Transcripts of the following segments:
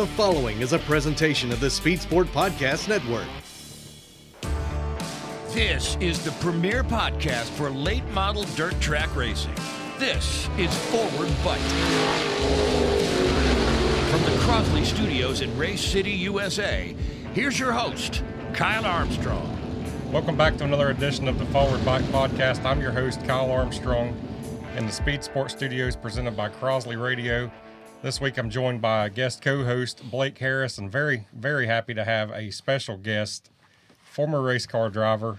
The following is a presentation of the Speed Sport Podcast Network. This is the premier podcast for late model dirt track racing. This is Forward Bite. From the Crosley Studios in Race City, USA, here's your host, Kyle Armstrong. Welcome back to another edition of the Forward Bite Podcast. I'm your host, Kyle Armstrong, in the Speed Sport Studios presented by Crosley Radio. This week I'm joined by guest co host Blake Harris, and very, very happy to have a special guest, former race car driver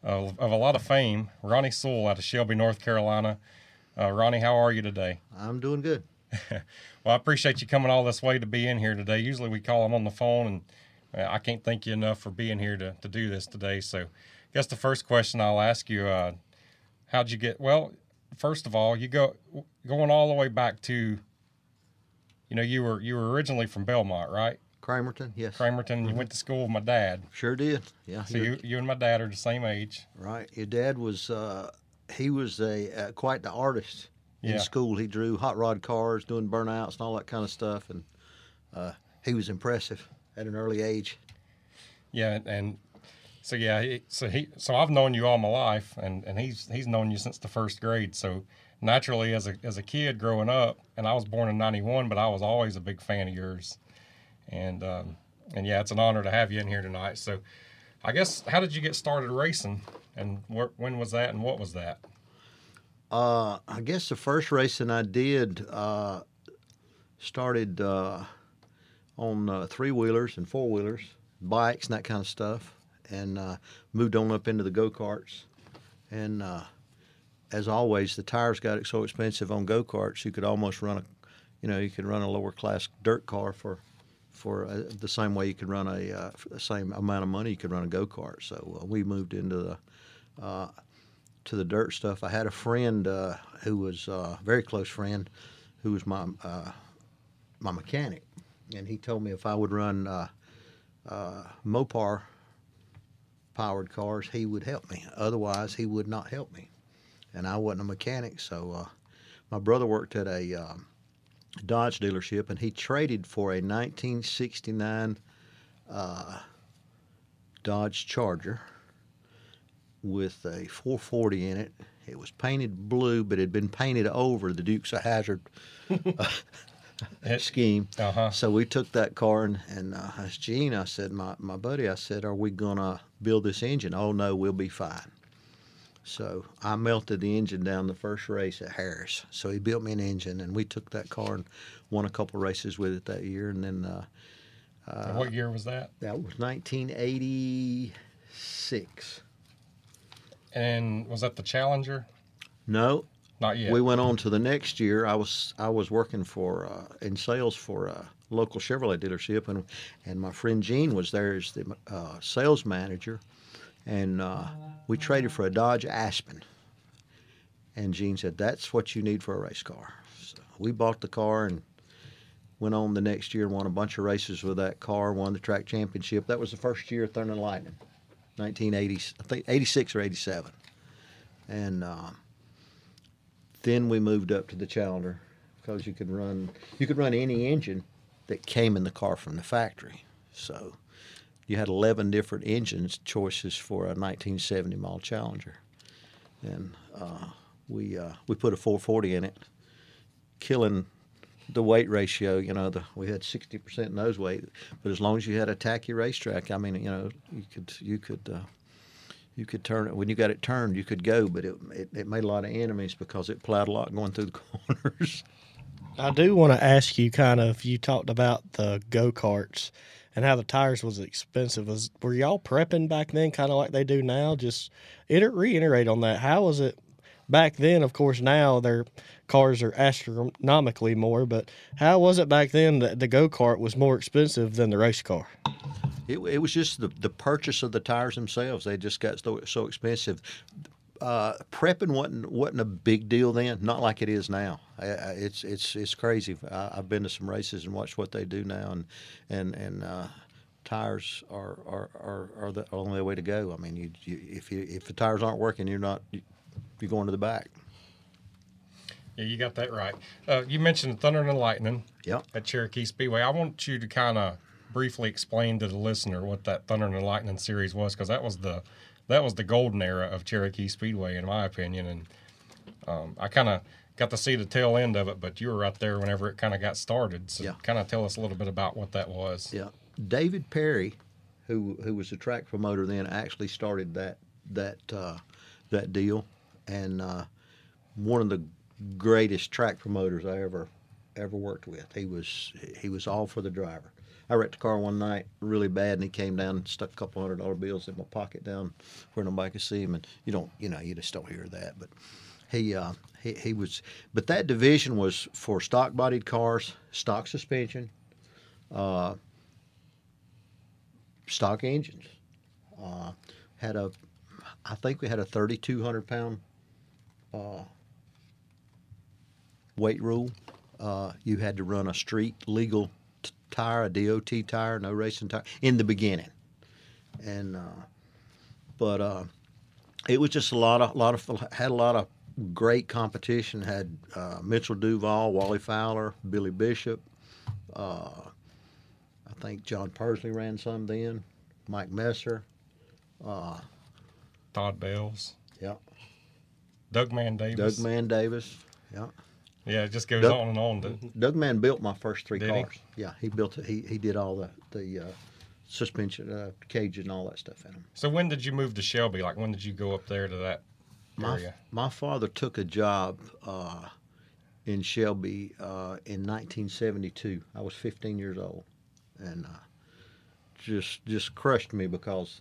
of, of a lot of fame, Ronnie Sewell out of Shelby, North Carolina. Uh, Ronnie, how are you today? I'm doing good. well, I appreciate you coming all this way to be in here today. Usually we call them on the phone, and uh, I can't thank you enough for being here to, to do this today. So, I guess the first question I'll ask you, uh, how'd you get? Well, first of all, you go going all the way back to, you know, you were you were originally from Belmont, right? Cramerton, yes. Cramerton. You went to school with my dad. Sure did. Yeah. So you you and my dad are the same age. right. Your dad was uh, he was a uh, quite the artist Yeah. in school. He drew hot rod cars, doing burnouts and all that kind of stuff, and uh, he was impressive at an early age. Yeah, and so yeah, he, so he so I've known you all my life, and and he's he's known you since the first grade. So naturally, as a as a kid growing up, and I was born in '91, but I was always a big fan of yours, and um, and yeah, it's an honor to have you in here tonight. So, I guess how did you get started racing, and wh- when was that, and what was that? Uh, I guess the first racing I did uh, started uh, on uh, three wheelers and four wheelers, bikes and that kind of stuff, and uh, moved on up into the go karts. And uh, as always, the tires got so expensive on go karts, you could almost run a, you know, you could run a lower class dirt car for. For uh, the same way you could run a uh, the same amount of money, you could run a go kart. So uh, we moved into the uh, to the dirt stuff. I had a friend uh, who was a very close friend, who was my my mechanic, and he told me if I would run Mopar powered cars, he would help me. Otherwise, he would not help me, and I wasn't a mechanic. So uh, my brother worked at a um, Dodge dealership, and he traded for a 1969 uh, Dodge Charger with a 440 in it. It was painted blue, but it had been painted over the Dukes of Hazzard uh, scheme. Uh-huh. So we took that car and, and uh, Gene, I said, my, my buddy, I said, are we going to build this engine? Oh, no, we'll be fine. So I melted the engine down the first race at Harris. So he built me an engine, and we took that car and won a couple races with it that year. And then uh, And what year was that? that was 1986. And was that the Challenger? No, Not yet. We went on to the next year. I was I was working for uh, in sales for a local Chevrolet dealership, and and my friend Gene was there as the uh, sales manager, and uh, we traded for a Dodge Aspen. And Gene said, "That's what you need for a race car." So we bought the car and went on the next year and won a bunch of races with that car. Won the track championship. That was the first year of Thunder and Lightning, 1980, I think 86 or 87, and. Um, then we moved up to the Challenger because you could run you could run any engine that came in the car from the factory. So you had 11 different engines choices for a 1970 model Challenger, and uh, we uh, we put a 440 in it, killing the weight ratio. You know, the, we had 60% nose weight, but as long as you had a tacky racetrack, I mean, you know, you could you could. Uh, you could turn it when you got it turned. You could go, but it, it, it made a lot of enemies because it plowed a lot going through the corners. I do want to ask you kind of you talked about the go karts and how the tires was expensive. Was were y'all prepping back then, kind of like they do now? Just iter- reiterate on that. How was it back then? Of course, now their cars are astronomically more, but how was it back then that the go kart was more expensive than the race car? It, it was just the, the purchase of the tires themselves. They just got so, so expensive. Uh, prepping wasn't wasn't a big deal then, not like it is now. I, I, it's it's it's crazy. I, I've been to some races and watched what they do now, and and and uh, tires are are, are, are the only way to go. I mean, you, you if you if the tires aren't working, you're not you, you're going to the back. Yeah, you got that right. Uh, you mentioned Thunder and Lightning Yep. at Cherokee Speedway. I want you to kind of briefly explain to the listener what that Thunder and Lightning series was, because that was the that was the golden era of Cherokee Speedway, in my opinion. And um, I kind of got to see the tail end of it, but you were right there whenever it kind of got started. So Yeah. kind of tell us a little bit about what that was. Yeah, David Perry, who who was the track promoter then, actually started that that uh, that deal, and uh, one of the greatest track promoters I ever ever worked with. He was he was all for the driver. I wrecked a car one night really bad, and he came down and stuck a couple hundred dollar bills in my pocket down where nobody could see him. And you don't, you know, you just don't hear that. But he uh, he he was. But that division was for stock bodied cars, stock suspension, uh, stock engines. Uh, had a, I think we had a 3,200 pound uh, weight rule. Uh, you had to run a street legal tire, a DOT tire, no racing tire in the beginning, and uh, but uh, it was just a lot of lot of had a lot of great competition. Had uh, Mitchell Duvall, Wally Fowler, Billy Bishop. Uh, I think John Persley ran some then. Mike Messer. Uh, Todd Bells, yeah. Doug Man Davis. Doug Man Davis. Yeah. Yeah, it just goes Doug- on and on. To, Doug Man built my first three Did he? cars. Yeah, he built it. He he did all the the uh, suspension uh, cage and all that stuff in them. so when did you move to Shelby? Like when did you go up there to that My area? my father took a job uh, in Shelby uh, in 1972. I was 15 years old, and uh, just just crushed me because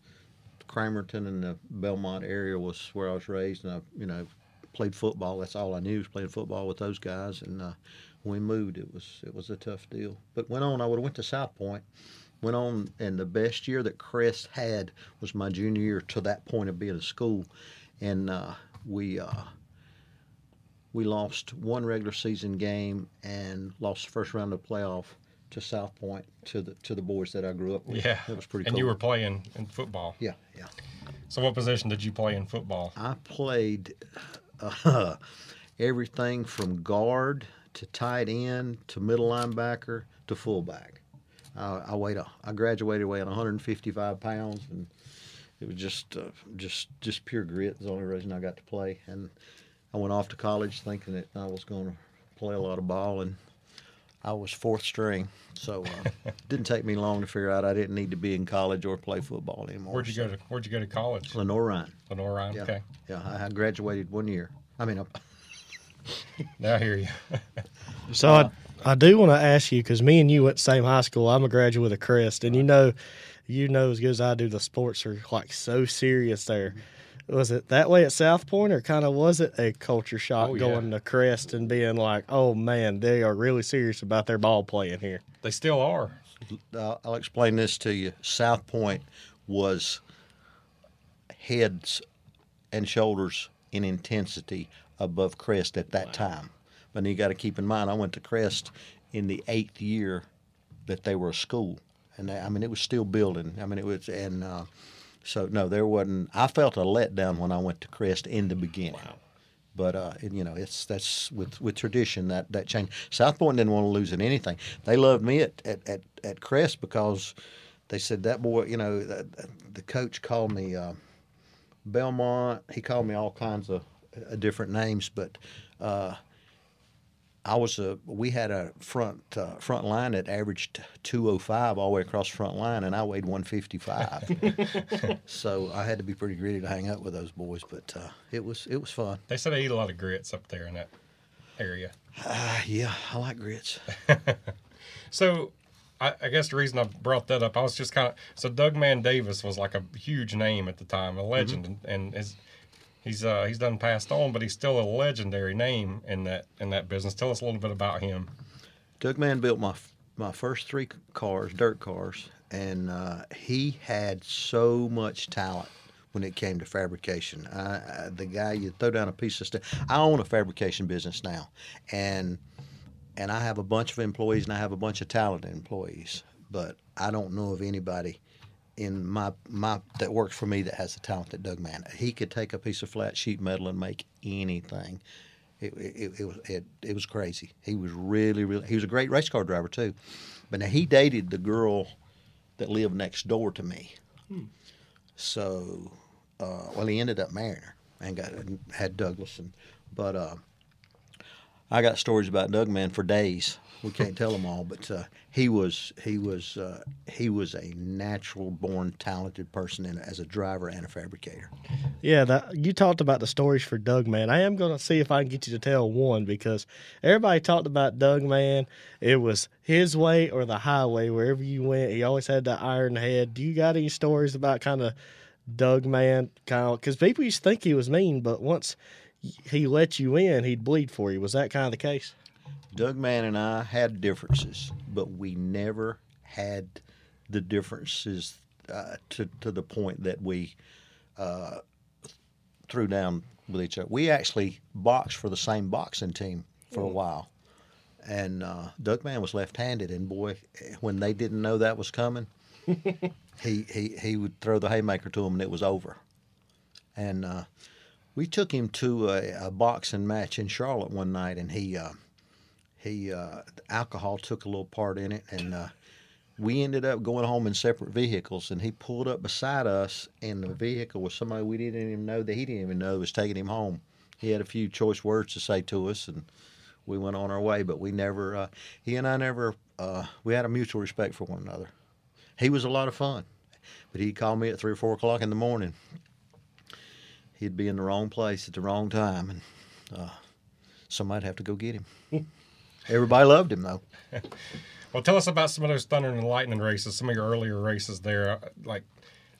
Cramerton and the Belmont area was where I was raised, and I you know played football. That's all I knew was playing football with those guys. And uh, when we moved, it was it was a tough deal. But went on. I would have went to South Point. Went on, and the best year that Crest had was my junior year to that point of being in school, and uh, we uh, we lost one regular season game and lost the first round of the playoff to South Point to the to the boys that I grew up with. Yeah, that was pretty And cool. you were playing in football. yeah, yeah. So what position did you play in football? I played uh, everything from guard to tight end to middle linebacker to fullback. I weighed I graduated weighing 155 pounds, and it was just uh, just just pure grit. The only reason I got to play. And I went off to college thinking that I was going to play a lot of ball, and I was fourth string. So uh, it didn't take me long to figure out I didn't need to be in college or play football anymore. Where'd you go to Where'd you go to college? Lenoir-Rhyne. Lenore Ryan. Yeah. Okay. Yeah, I I graduated one year. I mean, uh, Now I hear you. So I, I do want to ask you because me and you went to same high school. I'm a graduate of Crest, and you know, you know as good as I do, the sports are like so serious there. Was it that way at South Point, or kind of was it a culture shock Oh, yeah. going to Crest and being like, "Oh man, they are really serious about their ball playing here"? they still are. uh, I'll explain this to you. South Point was heads and shoulders in intensity above Crest at that time. But you got to keep in mind, I went to Crest in the eighth year that they were a school, and they, I mean it was still building. I mean it was, and uh, so no, there wasn't. I felt a letdown when I went to Crest in the beginning. But uh, you know, it's that's with with tradition that that changed. South Point didn't want to lose at anything. They loved me at at, at, at Crest because they said that boy. You know, the, the coach called me uh, Belmont. He called me all kinds of uh, different names, but. I was a. We had a front uh, front line that averaged 205 all the way across the front line, and I weighed 155. so I had to be pretty gritty to hang out with those boys. But uh, it was it was fun. They said they eat a lot of grits up there in that area. Uh, yeah, I like grits. So, I, I guess the reason I brought that up, I was just kind of so Doug Man Davis was like a huge name at the time, a legend, and, and his, he's uh, he's done passed on, but he's still a legendary name in that in that business. Tell us a little bit about him. Doug Mann built my my first three cars, dirt cars, and uh, he had so much talent when it came to fabrication. I, I, the guy you throw down a piece of stuff. I own a fabrication business now, and and I have a bunch of employees and I have a bunch of talented employees, but I don't know of anybody in my my that works for me that has the talent that Doug Mann. He could take a piece of flat sheet metal and make anything. It, it, it was it, it was crazy. He was really really. He was a great race car driver too, but now he dated the girl that lived next door to me. So, uh, well, he ended up marrying her and got and had Douglas, and but uh, I got stories about Doug Man for days. We can't tell them all, but uh, he was he was uh, he was a natural born talented person in, as a driver and a fabricator. Yeah, that you talked about the stories for Doug Man. I am going to see if I can get you to tell one because everybody talked about Doug Man. It was his way or the highway wherever you went. He always had the iron head. Do you got any stories about kind of Doug Man? Kind of because people used to think he was mean, but once he let you in, he'd bleed for you. Was that kind of the case? Doug Man and I had differences, but we never had the differences uh, to to the point that we uh, threw down with each other. We actually boxed for the same boxing team for a while, and uh, Doug Man was left-handed, and boy, when they didn't know that was coming, he he he would throw the haymaker to him, and it was over. And uh, we took him to a, a boxing match in Charlotte one night, and he. He uh, alcohol took a little part in it, and uh, we ended up going home in separate vehicles. And he pulled up beside us, and the vehicle was somebody we didn't even know that he didn't even know was taking him home. He had a few choice words to say to us, and we went on our way. But we never, uh, he and I never, uh, we had a mutual respect for one another. He was a lot of fun, but he'd call me at three or four o'clock in the morning. He'd be in the wrong place at the wrong time, and uh, somebody'd have to go get him. Everybody loved him though. Well, tell us about some of those thunder and lightning races. Some of your earlier races there, like,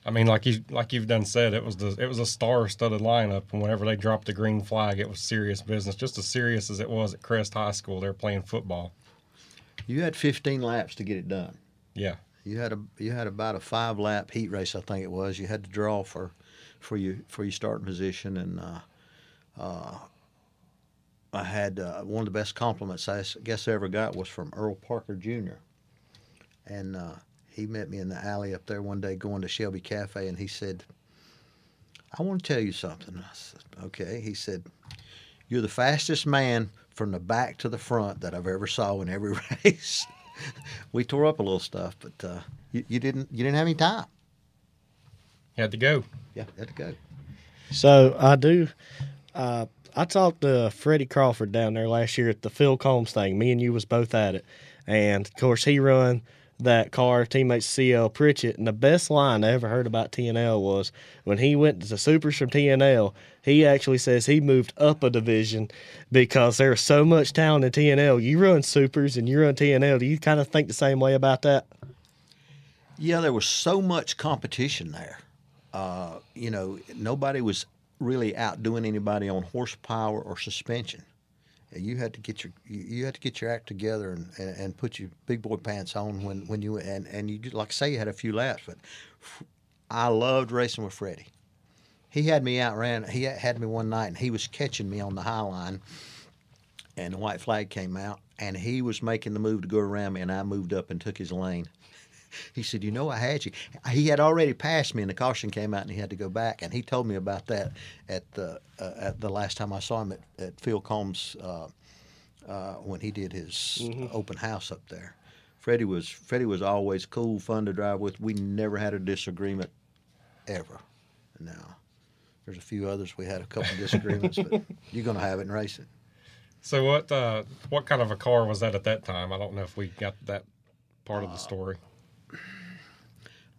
I mean, like you like you've done said, it was the it was a star-studded lineup, and whenever they dropped the green flag, it was serious business. Just as serious as it was at Crest High School. They're playing football. You had 15 laps to get it done. Yeah, You had a you had about a five lap heat race, I think it was. You had to draw for for you for your starting position, and uh, uh, I had uh, one of the best compliments I guess I ever got was from Earl Parker Jr. And uh, he met me in the alley up there one day going to Shelby Cafe, and he said, "I want to tell you something." I said, "Okay." He said, "You're the fastest man from the back to the front that I've ever saw in every race." we tore up a little stuff, but uh, you, you didn't you didn't have any time. you had to go. Yeah, had to go. So I do. Uh, I talked to Freddie Crawford down there last year at the Phil Combs thing. Me and you was both at it, and of course he run that car teammate CL Pritchett. And the best line I ever heard about TNL was when he went to the Supers from TNL. He actually says he moved up a division because there's so much talent in TNL. You run Supers and you run TNL. Do you kind of think the same way about that? Yeah, there was so much competition there. Uh, you know, nobody was really outdoing anybody on horsepower or suspension. You had to get your you had to get your act together and, and, and put your big boy pants on when, when you and and you like I say you had a few laps, but I loved racing with Freddie. He had me outran. He had me one night, and he was catching me on the high line, and the white flag came out, and he was making the move to go around me, and I moved up and took his lane. He said, "You know, I had you." He had already passed me, and the caution came out, and he had to go back. And he told me about that at the uh, at the last time I saw him at, at Phil Combs uh, uh, when he did his open house up there. Freddie was Freddie was always cool, fun to drive with. We never had a disagreement, ever. Now, there's a few others we had a couple disagreements, but you're gonna have it in racing. So what uh, what kind of a car was that at that time? I don't know if we got that part of the story.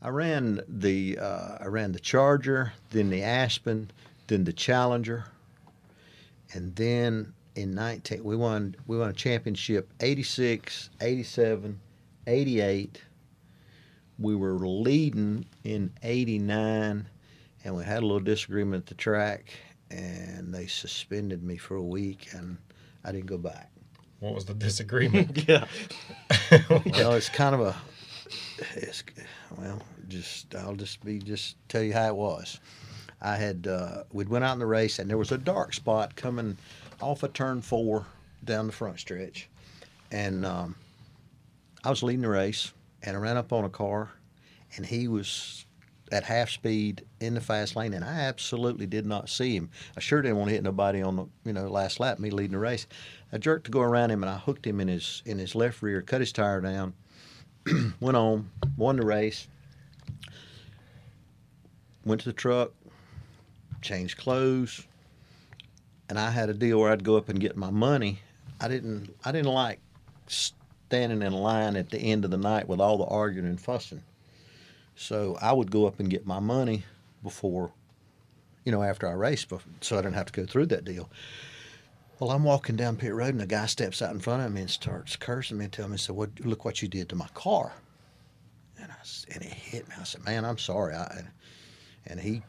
I ran the uh, I ran the Charger, then the Aspen, then the Challenger, and then in 19 we won we won a championship 86, 87, 88. We were leading in 89 and we had a little disagreement at the track and they suspended me for a week and I didn't go back. What was the disagreement? Yeah. Well, it's kind of a, it's well, just I'll just be just tell you how it was. I had uh, we'd went out in the race and there was a dark spot coming off of turn four down the front stretch, and um, I was leading the race and I ran up on a car, and he was at half speed in the fast lane, and I absolutely did not see him. I sure didn't want to hit nobody on the you know last lap, me leading the race. I jerked to go around him, and I hooked him in his in his left rear, cut his tire down, went on, won the race, went to the truck, changed clothes, and I had a deal where I'd go up and get my money. I didn't I didn't like standing in line at the end of the night with all the arguing and fussing. So I would go up and get my money before, you know, after I raced, so I didn't have to go through that deal. Well, I'm walking down pit road, and a guy steps out in front of me and starts cursing me and telling me, "So what? Look what you did to my car." And I and it hit me. I said, "Man, I'm sorry." I, and he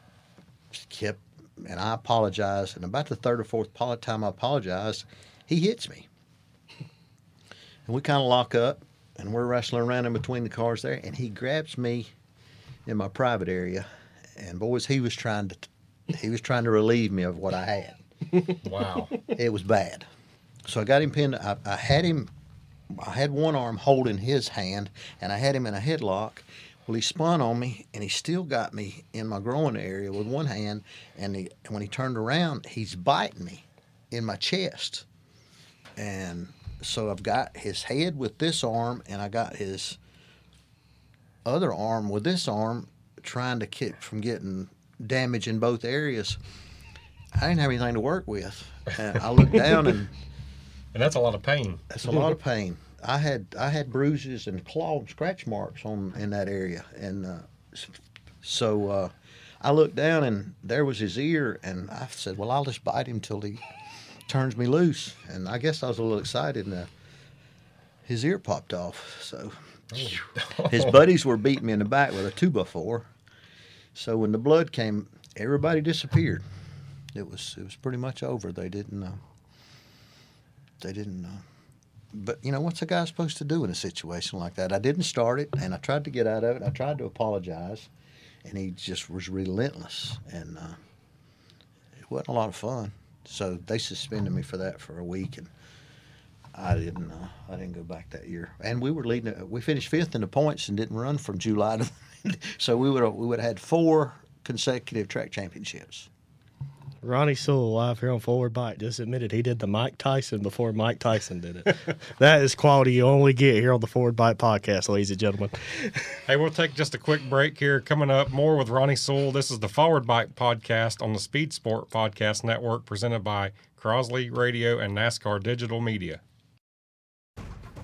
kept, and I apologized. And about the third or fourth time I apologized, he hits me, and we kind of lock up, and we're wrestling around in between the cars there, and he grabs me in my private area, and boys, he was trying to he was trying to relieve me of what I had. Wow, it was bad. So I got him pinned. I, I had him. I had one arm holding his hand, and I had him in a headlock. Well, he spun on me, and he still got me in my groin area with one hand. And, he, when he turned around, he's biting me in my chest. And so I've got his head with this arm, and I got his other arm with this arm trying to keep from getting damage in both areas. I didn't have anything to work with. And I looked down and and that's a lot of pain. That's a lot of pain. I had I had bruises and claw and scratch marks on in that area, and uh, so uh, I looked down and there was his ear, and I said, "Well, I'll just bite him till he turns me loose." And I guess I was a little excited, and uh, his ear popped off. So his buddies were beating me in the back with a two by four. So when the blood came, everybody disappeared. It was it was pretty much over. They didn't. Uh, they didn't. Uh, but you know what's a guy supposed to do in a situation like that? I didn't start it, and I tried to get out of it. I tried to apologize, and he just was relentless, and uh, it wasn't a lot of fun. So they suspended me for that for a week, and I didn't. Uh, I didn't go back that year. And we were leading. We finished fifth in the points and didn't run from July to. so we would we would have had four consecutive track championships. Ronnie Sewell, live here on Forward Bite, just admitted he did the Mike Tyson before Mike Tyson did it. that is quality you only get here on the Forward Bite podcast, ladies and gentlemen. hey, we'll take just a quick break here. Coming up, more with Ronnie Sewell. This is the Forward Bite podcast on the Speed Sport Podcast Network, presented by Crosley Radio and NASCAR Digital Media.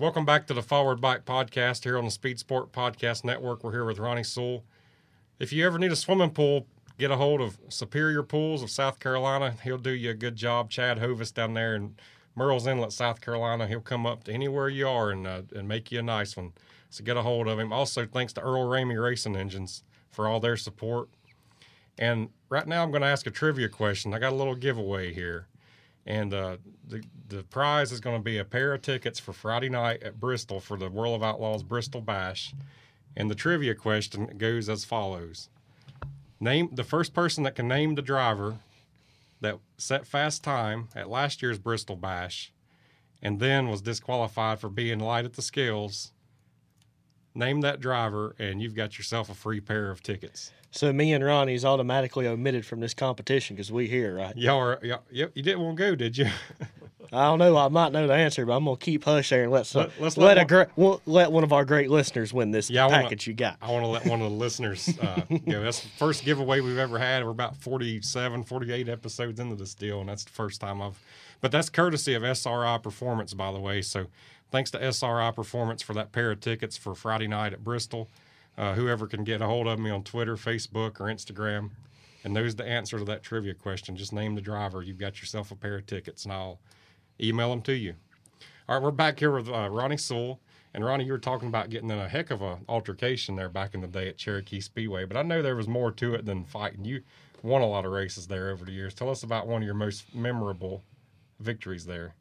Welcome back to the Forward Bite Podcast here on the Speed Sport Podcast Network. We're here with Ronnie Sewell. If you ever need a swimming pool, get a hold of Superior Pools of South Carolina. He'll do you a good job. Chad Hovis down there in Murrells Inlet, South Carolina. He'll come up to anywhere you are and uh, and make you a nice one. So get a hold of him. Also, thanks to Earl Ramey Racing Engines for all their support. And right now, I'm going to ask a trivia question. I got a little giveaway here and uh, the the prize is going to be a pair of tickets for Friday night at Bristol for the World of Outlaws Bristol Bash. And the trivia question goes as follows: Name the first person that can name the driver that set fast time at last year's Bristol Bash, and then was disqualified for being light at the scales. Name that driver, and you've got yourself a free pair of tickets. So me and Ronnie's automatically omitted from this competition because we here, right? Y'all are, y'all, yep. You didn't want to go, did you? I don't know. I might know the answer, but I'm gonna keep hush there and let some, let, let, let a we'll, let one of our great listeners win this yeah, package wanna, you got. I want to let one of the listeners. Uh, you know, that's the first giveaway we've ever had. We're about 47, 48 episodes into this deal, and that's the first time I've. But that's courtesy of SRI Performance, by the way. So, thanks to SRI Performance for that pair of tickets for Friday night at Bristol. Uh, whoever can get a hold of me on Twitter, Facebook, or Instagram and knows the answer to that trivia question, just name the driver. You've got yourself a pair of tickets, and I'll email them to you. All right, we're back here with uh, Ronnie Sewell. And Ronnie, you were talking about getting in a heck of a altercation there back in the day at Cherokee Speedway, but I know there was more to it than fighting. You won a lot of races there over the years. Tell us about one of your most memorable victories there.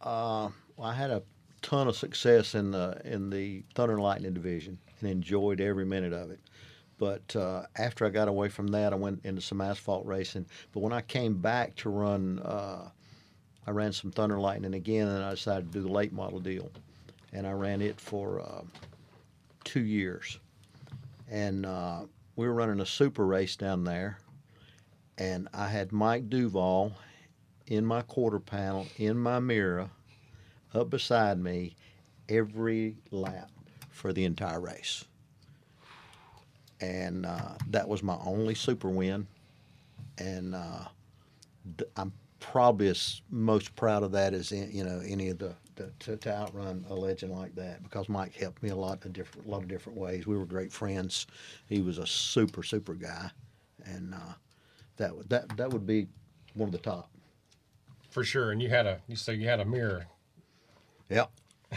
Uh, well, I had a ton of success in the in the Thunder and Lightning division and enjoyed every minute of it. But uh, after I got away from that, I went into some asphalt racing. But when I came back to run, uh, I ran some Thunder Lightning again, and I decided to do the late model deal, and I ran it for uh, two years. And uh, we were running a super race down there, and I had Mike Duvall in my quarter panel in my mirror up beside me every lap for the entire race. And uh, that was my only super win. And uh, th- I'm probably as most proud of that is in, you know any of the, the to, to outrun a legend like that because Mike helped me a lot of different a lot of different ways. We were great friends. He was a super super guy, and uh, that would that that would be one of the top. For sure. And you had a you say you had a mirror. Yep.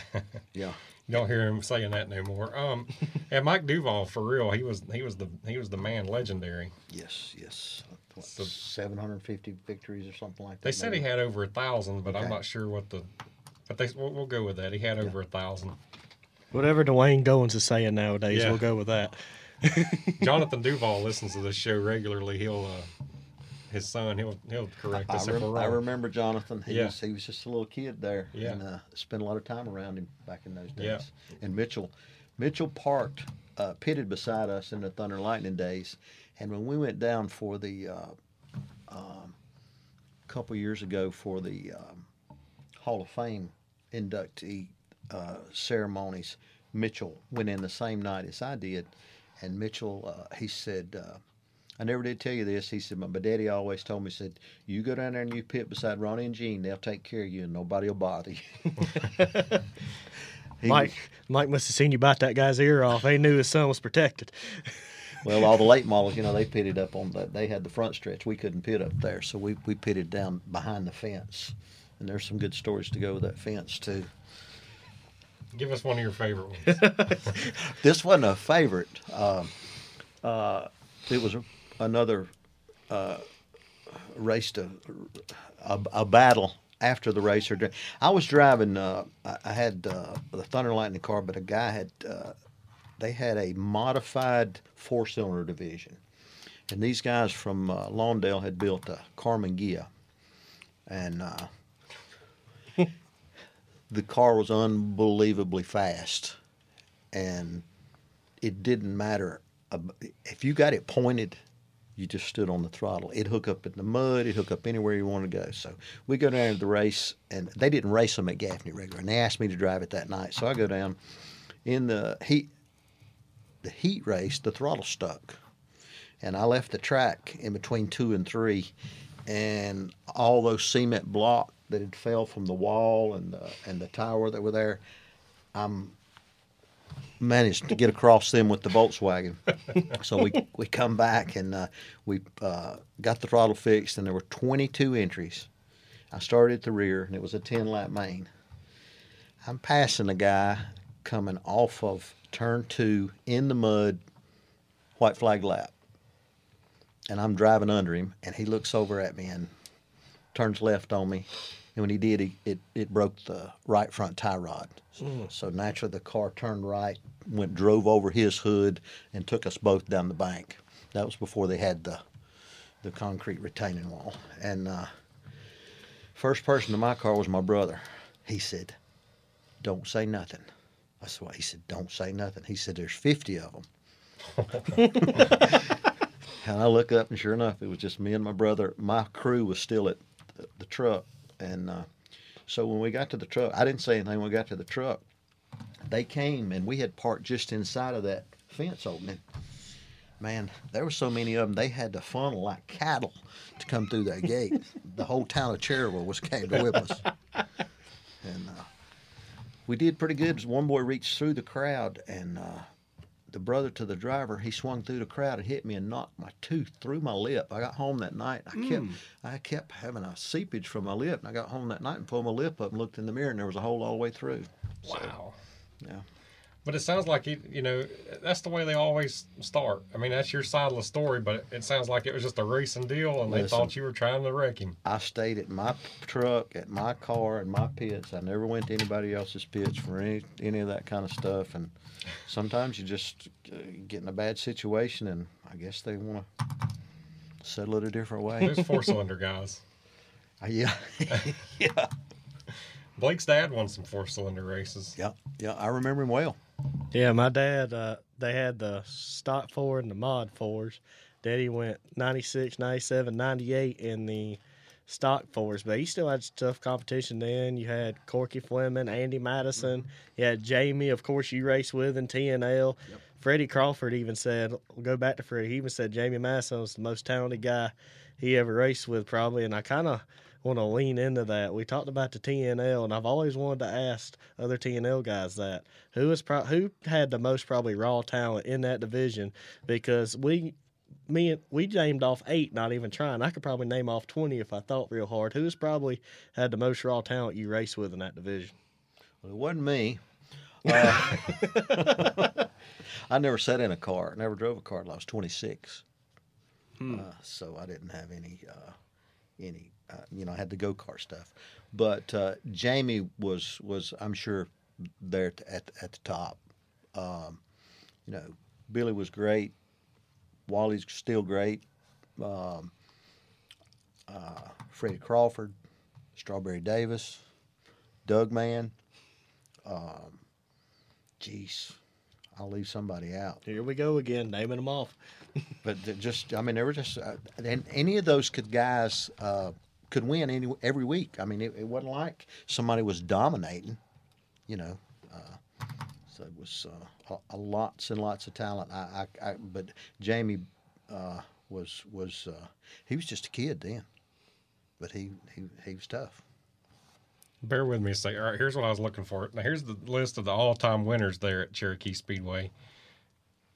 yeah. You don't hear him saying that no more. Um, and Mike Duvall, for real, he was he was the he was the man, legendary. Yes, yes. What, So- 750 victories or something like that. They said he had over a thousand, but I'm not sure what the. But they we'll, we'll go with that. He had over a thousand. Whatever Dwayne Goins is saying nowadays, Yeah. we'll go with that. Jonathan Duvall listens to this show regularly. He'll uh, his son he'll he'll correct I, us if rem- we're I remember Jonathan. He, Yeah. was, he was just a little kid there. Yeah. And uh, spent a lot of time around him back in those days. Yeah. And Mitchell, Mitchell parked, uh, pitted beside us in the Thunder and Lightning days. And when we went down for the, uh, um, couple years ago for the um, Hall of Fame inductee uh, ceremonies, Mitchell went in the same night as I did. And Mitchell, uh, he said, uh, I never did tell you this. He said, my, daddy always told me, said, you go down there and you pit beside Ronnie and Gene, they'll take care of you and nobody will bother you. He Mike Mike must have seen you bite that guy's ear off. He knew his son was protected. Well, all the late models, you know, they pitted up on that. They had the front stretch. We couldn't pit up there, so we, we pitted down behind the fence. And there's some good stories to go with that fence too. Give us one of your favorite ones. This wasn't a favorite. Um, uh, it was a, another uh, race to a, a battle after the race. Or I was driving. Uh, I, had uh, the Thunder Lightning car, but a guy had. Uh, they had a modified four-cylinder division, and these guys from uh, Lawndale had built a Karmann Ghia, and. Uh, the car was unbelievably fast, and it didn't matter if you got it pointed. You just stood on the throttle. It'd hook up in the mud. It'd hook up anywhere you want to go. So we go down to the race, and they didn't race them at Gaffney regular, and they asked me to drive it that night. So I go down in the heat. The heat race, the throttle stuck, and I left the track in between two and three, and all those cement blocks that had fell from the wall and the, and the tower that were there, I'm managed to get across them with the Volkswagen. so we we come back and uh, we uh, got the throttle fixed, and there were 22 entries. I started at the rear, and it was a 10 lap main. I'm passing a guy coming off of turn two in the mud, white flag lap. And I'm driving under him, and he looks over at me and turns left on me. And when he did, he, it, it broke the right front tie rod. So naturally, the car turned right, went drove over his hood, and took us both down the bank. That was before they had the the concrete retaining wall. And uh, first person in my car was my brother. He said, "Don't say nothing." That's why he said, "Don't say nothing." He said, "There's 50 of them." and I look up, and sure enough, it was just me and my brother. My crew was still at the, the truck, and uh, so when we got to the truck, I didn't say anything. When we got to the truck, they came, and we had parked just inside of that fence opening. Man, there were so many of them. They had to funnel like cattle to come through that gate. the whole town of Cherryville was came to whip us, and uh, we did pretty good. One boy reached through the crowd, and uh, the brother to the driver, he swung through the crowd and hit me and knocked my tooth through my lip. I got home that night. I kept mm. I kept having a seepage from my lip, and I got home that night and pulled my lip up and looked in the mirror, and there was a hole all the way through. Wow. Yeah. But it sounds like you, you know that's the way they always start. I mean, that's your side of the story, but it sounds like it was just a racing deal, and they thought you were trying to wreck him. I stayed at my truck, at my car, in my pits. I never went to anybody else's pits for any any of that kind of stuff. And sometimes you just uh, get in a bad situation, and I guess they want to settle it a different way. Those four cylinder guys. Uh, yeah, yeah, Blake's dad won some four cylinder races. yeah, yeah. I remember him well. Yeah, my dad, uh, they had the stock Ford and the mod Fords. Daddy went 96, 97, 98 in the stock Fords, but he still had tough competition then. You had Corky Fleming, Andy Madison. Mm-hmm. You had Jamie, of course, you raced with in TNL. Freddie Crawford even said, go back to Freddie, he even said Jamie Madison was the most talented guy he ever raced with, probably. And I kind of want to lean into that. We talked about the TNL, and I've always wanted to ask other TNL guys that who is pro- who had the most probably raw talent in that division because we. Me and we named off eight, not even trying. I could probably name off twenty if I thought real hard. Who's probably had the most raw talent you race with in that division? Well, it wasn't me. Uh, I never sat in a car. Never drove a car till I was 26. Uh, so I didn't have any, uh, any, uh, you know, I had the go kart stuff. But uh, Jamie was was I'm sure there at the, at, at the top. Um, you know, Billy was great. Wally's still great. Um, uh, Freddie Crawford, Strawberry Davis, Doug Man. Um, geez, I'll leave somebody out. Here we go again, naming them off. But just, I mean, they were just, uh, and any of those could guys uh, could win any every week. I mean, it, it wasn't like somebody was dominating, you know. Uh, so it was uh, a, a lots and lots of talent. I, I, I but Jamie uh, was was uh, he was just a kid then, but he he he was tough. Bear with me a second. All right, here's what I was looking for. Now, here's the list of the all time winners there at Cherokee Speedway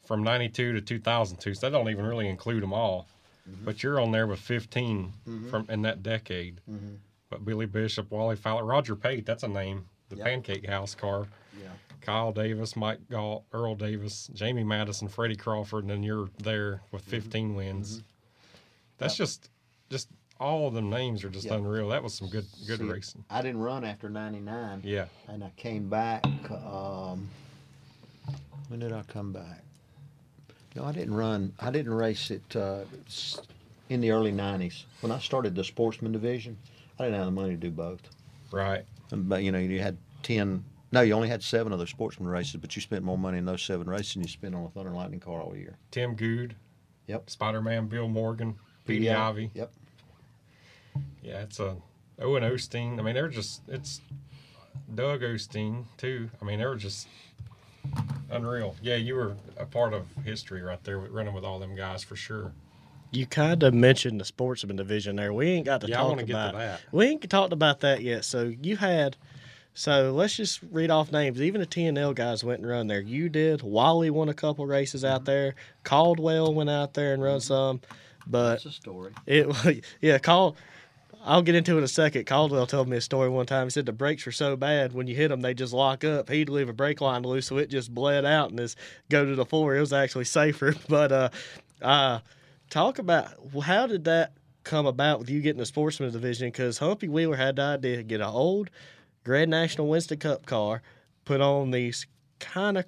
from 92 to 2002. So that don't even really include them all. But you're on there with 15 from in that decade. But Billy Bishop, Wally Fowler, Roger Pate, that's a name. The Yep. Pancake House car. Yeah. Kyle Davis, Mike Galt, Earl Davis, Jamie Madison, Freddie Crawford, and then you're there with 15 wins. That's just, just all of them names are just Yeah. unreal. That was some good, good See, racing. I didn't run after '99. Yeah. and I came back. Um, when did I come back? No, I didn't run. I didn't race it uh, in the early '90s. When I started the sportsman division, I didn't have the money to do both. Right. But you know, you had ten. No, you only had seven other sportsman races, but you spent more money in those seven races than you spent on a Thunder and Lightning car all year. Tim Good, Yep. Spider Man, Bill Morgan, Petey PDI. Ivy. Yep. Yeah, it's a Owen Osteen. I mean, they're just it's Doug Osteen too. I mean, they were just unreal. Yeah, you were a part of history right there, with running with all them guys for sure. You kind of mentioned the sportsman division there. We ain't got to Yeah, talk wanna get to about that. We ain't talked about that yet. So you had. So let's just read off names. Even the TNL guys went and run there. You did. Wally won a couple races Mm-hmm. out there. Caldwell went out there and run some. But it's a story. it yeah, Cald. I'll get into it in a second. Caldwell told me a story one time. He said the brakes were so bad when you hit them, they just lock up. He'd leave a brake line loose, so it just bled out and just go to the floor. It was actually safer. But uh, uh, talk about how did that come about with you getting the sportsman division? Because Humpy Wheeler had the idea to get an old Grand National Winston Cup car, put on these kind of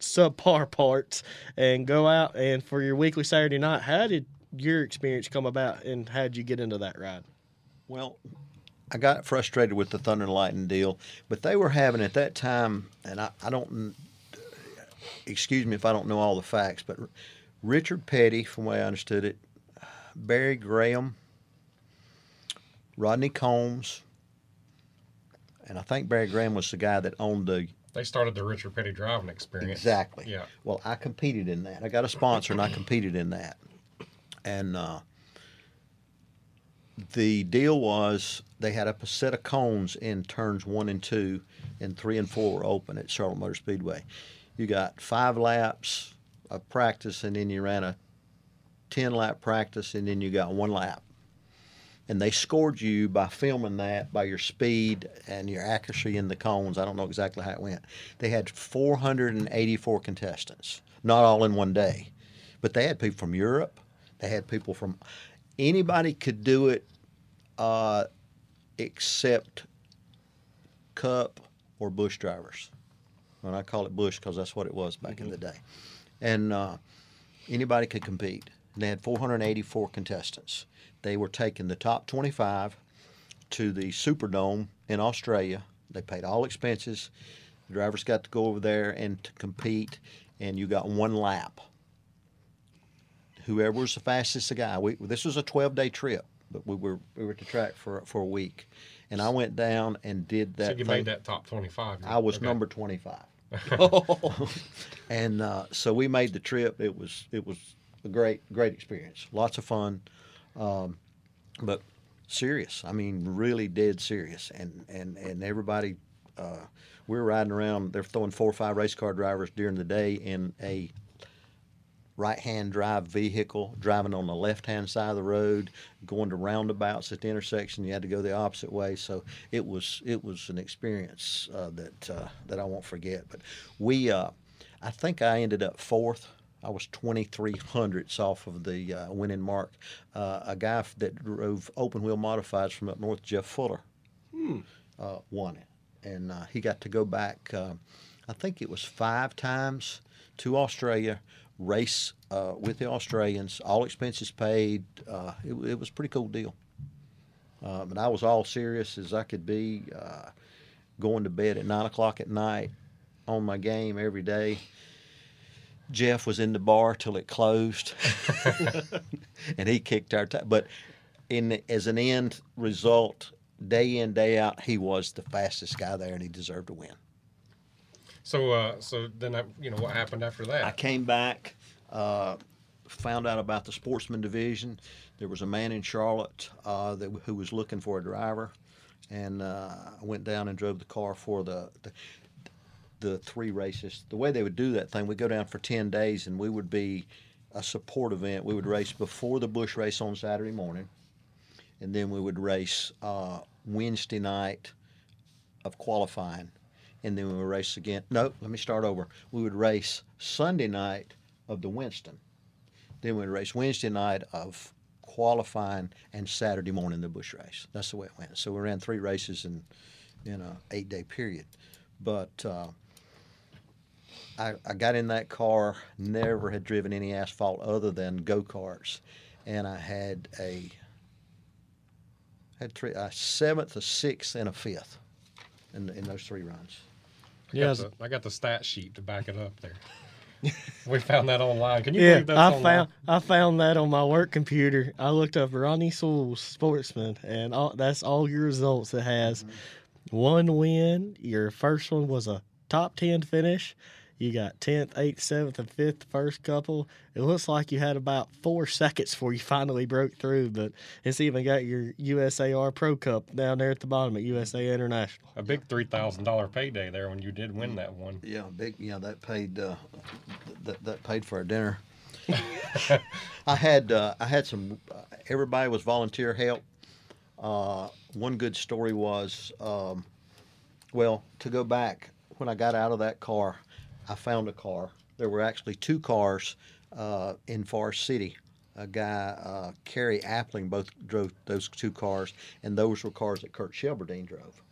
subpar parts, and go out and for your weekly Saturday night. How did your experience come about, and how did you get into that ride? Well, I got frustrated with the Thunder and Lightning deal, but they were having at that time, and I, I don't, excuse me if I don't know all the facts, but Richard Petty, from the way I understood it, Barry Graham, Rodney Combs, and I think Barry Graham was the guy that owned the They started the Richard Petty driving experience. Exactly. Yeah. Well, I competed in that. I got a sponsor and I competed in that. And uh, the deal was they had a set of cones in turns one and two, and three and four were open at Charlotte Motor Speedway. You got five laps of practice, and then you ran a 10 lap practice, and then you got one lap. And they scored you by filming that by your speed and your accuracy in the cones. I don't know exactly how it went. They had 484 contestants, not all in one day, but they had people from Europe. They had people from anybody could do it, uh, except Cup or Busch drivers. And I call it Busch because that's what it was back in the day. And uh, anybody could compete. And they had 484 contestants. They were taking the top 25 to the Superdome in Australia. They paid all expenses. The drivers got to go over there and to compete, and you got one lap. Whoever was the fastest guy. We, this was a 12 day trip, but we were we were at the track for for a week, and I went down and did that. so you thing. made that top 25. I was Okay. number 25. and uh, so we made the trip. It was it was a great great experience. Lots of fun, um, but serious. I mean, really dead serious. And and and everybody, uh, we're riding around. They're throwing four or five race car drivers during the day in a right hand drive vehicle driving on the left hand side of the road going to roundabouts at the intersection you had to go the opposite way so it was it was an experience uh, that uh, that I won't forget but we uh, I think I ended up fourth I was 23 hundredths off of the uh, winning mark uh, a guy that drove open wheel modifieds from up north Jeff Fuller uh, won it, and uh, he got to go back. Uh, I think it was five times to Australia, race uh, with the Australians, all expenses paid. Uh, it, it was a pretty cool deal. Uh, but I was all serious as I could be, uh, going to bed at nine o'clock at night on my game every day. Jeff was in the bar till it closed, and he kicked our time. But in as an end result, day in day out, he was the fastest guy there, and he deserved to win. So, uh, so then, I, you know, what happened after that? I came back, uh, found out about the sportsman division. There was a man in Charlotte uh, that, who was looking for a driver, and uh, I went down and drove the car for the, the the three races. The way they would do that thing, we'd go down for ten days, and we would be a support event. We would race before the Busch race on Saturday morning, and then we would race uh, Wednesday night of qualifying, and then we would race again. No, let me start over. We would race Sunday night of the Winston, then we'd race Wednesday night of qualifying, and Saturday morning the Busch race. That's the way it went. So we ran three races in in a eight day period, but. Uh, I, I got in that car, never had driven any asphalt other than go karts, and I had a had three a seventh, a sixth, and a fifth in in those three runs. I Yeah, got, the, I got the stat sheet to back it up there. we found that online. Can you Yeah, believe that's I online? found I found that on my work computer. I looked up Ronnie Sewell, sportsman, and all, that's all your results. It has mm-hmm. one win. Your first one was a top ten finish. You got tenth, eighth, seventh, and fifth first couple. It looks like you had about four seconds before you finally broke through, but it's even got your USAR Pro Cup down there at the bottom at USA International. A big three thousand dollar payday there when you did win that one. Yeah, big. Yeah, that paid uh, that that paid for our dinner. I had uh, I had some. Uh, everybody was volunteer help. Uh, one good story was, um, well, to go back when I got out of that car, I found a car. There were actually two cars uh, in Forest City. A guy, uh, Kerry Appling, both drove those two cars, and those were cars that Kirk Shelmerdine drove.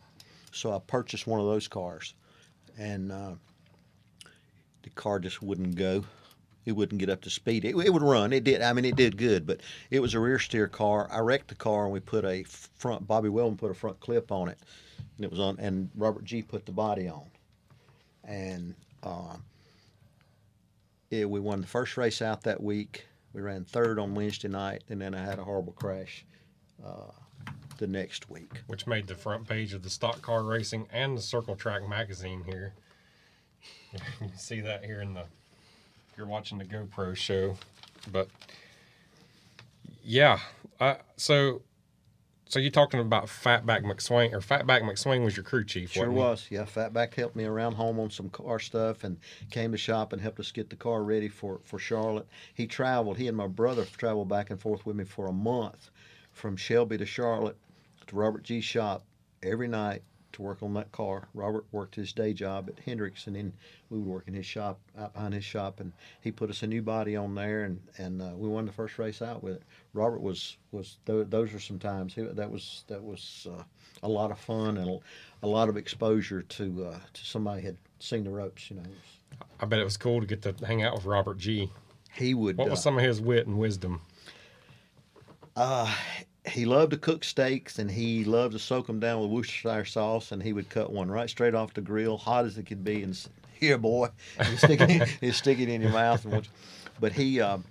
So I purchased one of those cars, and uh, the car just wouldn't go. It wouldn't get up to speed. It, it would run. It did. I mean, it did good, but it was a rear steer car. I wrecked the car, and we put a front. Bobby Weldon put a front clip on it, and it was on. And Robert Gee put the body on, and uh, we won the first race out that week. We ran third on Wednesday night, and then I had a horrible crash uh, the next week. which made the front page of the Stock Car Racing and the Circle Track magazine here. You see that here in the you're watching the GoPro show, but yeah, I, so so you're talking about Fatback McSwain or Fatback McSwain was your crew chief? Sure wasn't he? was. Yeah, Fatback helped me around home on some car stuff and came to shop and helped us get the car ready for, for Charlotte. He traveled. He and my brother traveled back and forth with me for a month from Shelby to Charlotte to Robert Gee shop every night to work on that car. Robert worked his day job at Hendricks, and then we would work in his shop out behind his shop, and he put us a new body on there, and and uh, we won the first race out with it. Robert was was th- those were some times he, that was that was uh, a lot of fun and a, lot of exposure to uh, to somebody had seen the ropes. You know, I bet it was cool to get to hang out with Robert Gee. he would. What was uh, some of his wit and wisdom? He loved to cook steaks and he loved to soak them down with Worcestershire sauce and he would cut one right straight off the grill, hot as it could be, and here, boy, and stick it, stick it in your mouth. And. But he, um,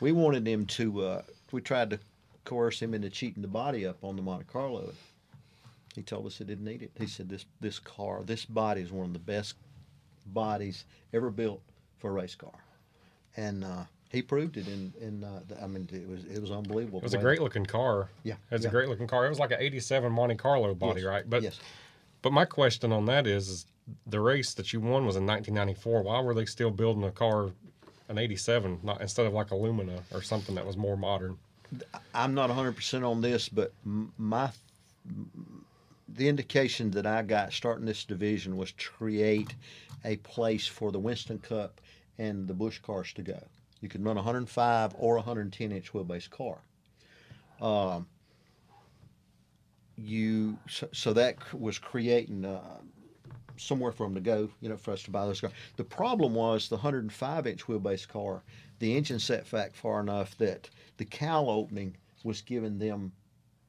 we wanted him to. Uh, we tried to coerce him into cheating the body up on the Monte Carlo. He told us he didn't need it. He said this this car, this body is one of the best bodies ever built for a race car, and uh, he proved it. In in uh, the- I mean, it was it was unbelievable. It was a great looking car. Yeah, It was yeah. a great looking car. It was like an 87 Monte Carlo body, Yes, right? But yes. but my question on that is, is the race that you won was in 1994. Why were they still building a car, an 87, not instead of like a Lumina or something that was more modern? I'm not 100% on this, but my the indication that I got starting this division was to create a place for the Winston Cup and the Busch cars to go. You could run 105 or 110 inch wheelbase car. Um, you so, so that was creating uh, somewhere for them to go, you know, for us to buy those cars. The problem was the 105 inch wheelbase car, the engine set back far enough that the cowl opening was giving them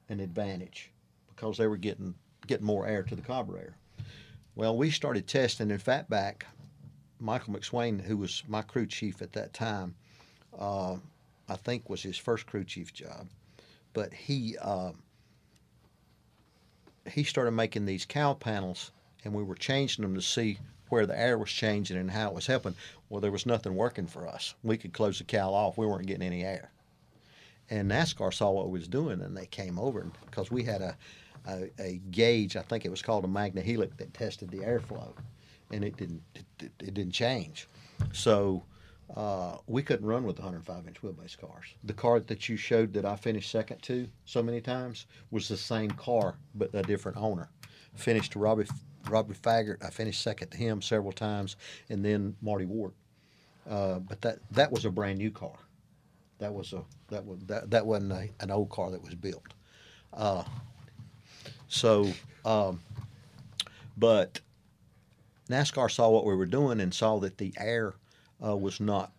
an advantage because they were getting getting more air to the carburetor. Well, we started testing in Fatback. Michael McSwain, who was my crew chief at that time, uh, I think was his first crew chief job, but he uh, he started making these cow panels, and we were changing them to see where the air was changing and how it was helping. Well, there was nothing working for us. We could close the cow off. We weren't getting any air. And NASCAR saw what we was doing, and they came over because we had a, a a gauge. I think it was called a magna Magnehelic that tested the airflow, and it didn't it, it didn't change. So uh, we couldn't run with 105 inch wheelbase cars. The car that you showed that I finished second to so many times was the same car but a different owner. Finished to Robbie Robbie Faggart. I finished second to him several times, and then Marty Ward. Uh, but that that was a brand new car. That was a that was that, that wasn't a, an old car that was built. Uh, so, um, but NASCAR saw what we were doing and saw that the air uh, was not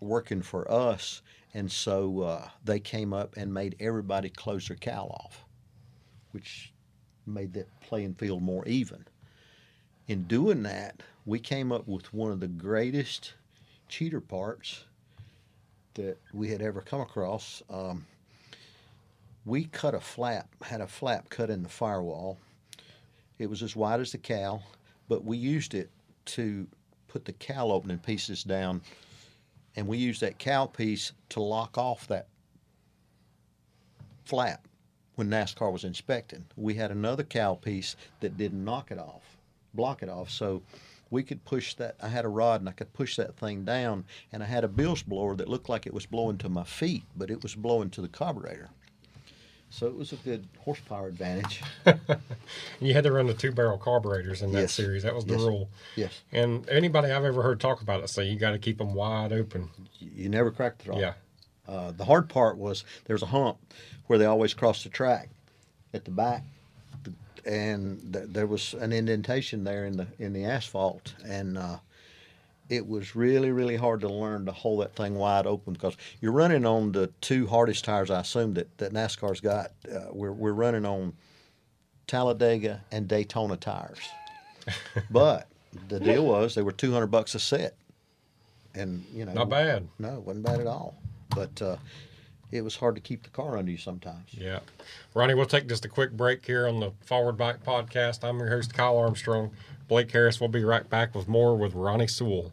working for us, and so uh, they came up and made everybody close their cow off, which made that playing field more even. In doing that, we came up with one of the greatest cheater parts that we had ever come across. Um, we cut a flap, had a flap cut in the firewall. It was as wide as the cow, but we used it to put the cowl opening pieces down, and we used that cowl piece to lock off that flap when NASCAR was inspecting. We had another cowl piece that didn't knock it off, block it off, so we could push that. I had a rod and I could push that thing down, and I had a bilge blower that looked like it was blowing to my feet, but it was blowing to the carburetor. So it was a good horsepower advantage. You had to run the two barrel carburetors in that Yes. series. That was the Yes. rule. Yes, And anybody I've ever heard talk about it say you got to keep them wide open. you never cracked the throttle. Yeah. Uh, the hard part was there was a hump where they always crossed the track at the back, and th- there was an indentation there in the in the asphalt, and uh, it was really really hard to learn to hold that thing wide open because you're running on the two hardest tires I assume that that NASCAR's got. Uh, we're we're running on Talladega and Daytona tires, but the deal was they were 200 bucks a set, and you know Not bad. no, it wasn't bad at all. But uh, it was hard to keep the car under you sometimes. Yeah. Ronnie, we'll take just a quick break here on the Forward Bite Podcast. I'm your host, Kyle Armstrong. Blake Harris will be right back with more with Ronnie Sewell.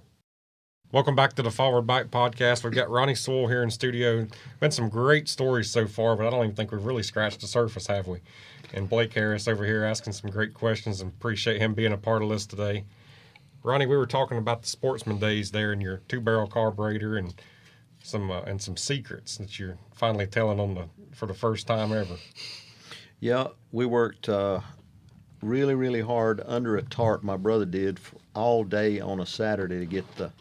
Welcome back to the Forward Bite Podcast. We've got Ronnie Sewell here in studio. Been some great stories so far, but I don't even think we've really scratched the surface, have we? And Blake Harris over here asking some great questions and appreciate him being a part of this today. Ronnie, we were talking about the sportsman days there and your two barrel carburetor and some uh, and some secrets that you're finally telling on the for the first time ever. Yeah, we worked uh, really, really hard under a tarp. My brother did all day on a Saturday to get the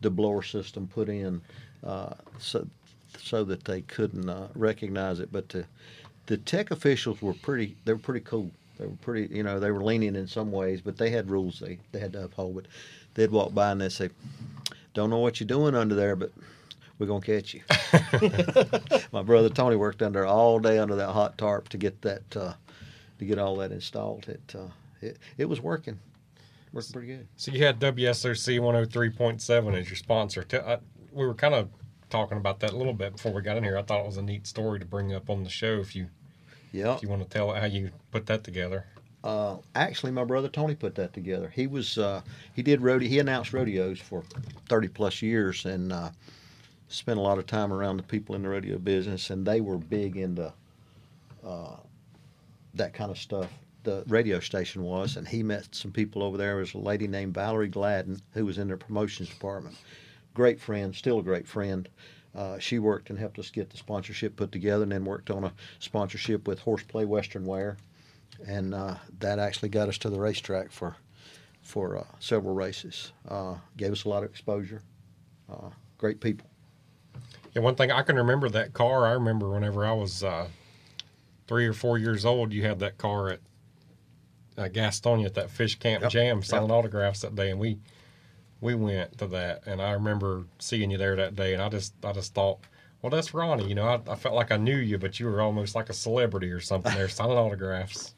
the blower system put in, uh, so so that they couldn't uh, recognize it. But the the tech officials were pretty. They were pretty cool. They were pretty. You know, they were lenient in some ways, but they had rules they they had to uphold. But they'd walk by and they'd say, "Don't know what you're doing under there, but." We're gonna catch you. My brother Tony worked under all day under that hot tarp to get that uh, to get all that installed. It uh, it, it was working, worked pretty good. So you had WSOC 103.7 as your sponsor. I, we were kind of talking about that a little bit before we got in here. I thought it was a neat story to bring up on the show. If you Yeah. if you want to tell how you put that together. Uh, actually, my brother Tony put that together. He was uh, he did rodeo. He announced rodeos for thirty plus years and uh, spent a lot of time around the people in the rodeo business, and they were big into uh, that kind of stuff. The radio station was, and he met some people over there. There was a lady named Valerie Gladden who was in their promotions department. Great friend, still a great friend. Uh, she worked and helped us get the sponsorship put together, and then worked on a sponsorship with Horseplay Western Wear and uh, that actually got us to the racetrack for for uh, several races. Uh, gave us a lot of exposure. Uh, great people. Yeah, one thing I can remember that car. I remember whenever I was uh, three or four years old, you had that car at uh, Gastonia at that fish camp Yep, jam signing yep. autographs that day, and we we went to that, and I remember seeing you there that day, and I just I just thought. Well, that's Ronnie. You know, I, I felt like I knew you, but you were almost like a celebrity or something there, signing autographs.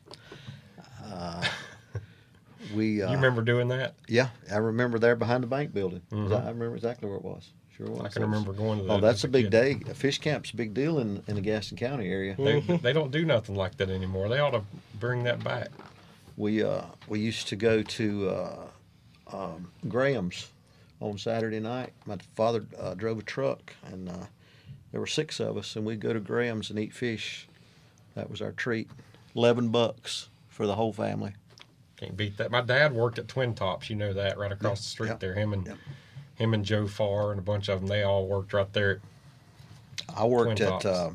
We uh, You remember doing that? Yeah, I remember there behind the bank building. Mhm. I remember exactly where it was. Sure was. I can remember going to that. Oh, that's a big kid. day. A fish camp's a big deal in, in the Gaston County area. They, they don't do nothing like that anymore. They ought to bring that back. We uh, we used to go to uh, um, Graham's on Saturday night. My father uh, drove a truck, and uh, there were six of us, and we'd go to Graham's and eat fish. That was our treat. Eleven bucks for the whole family. Can't beat that. My dad worked at Twin Tops. You know that right across the street there. Him and. Him and Joe Farr and a bunch of them. They all worked right there. I worked Twin at. Uh,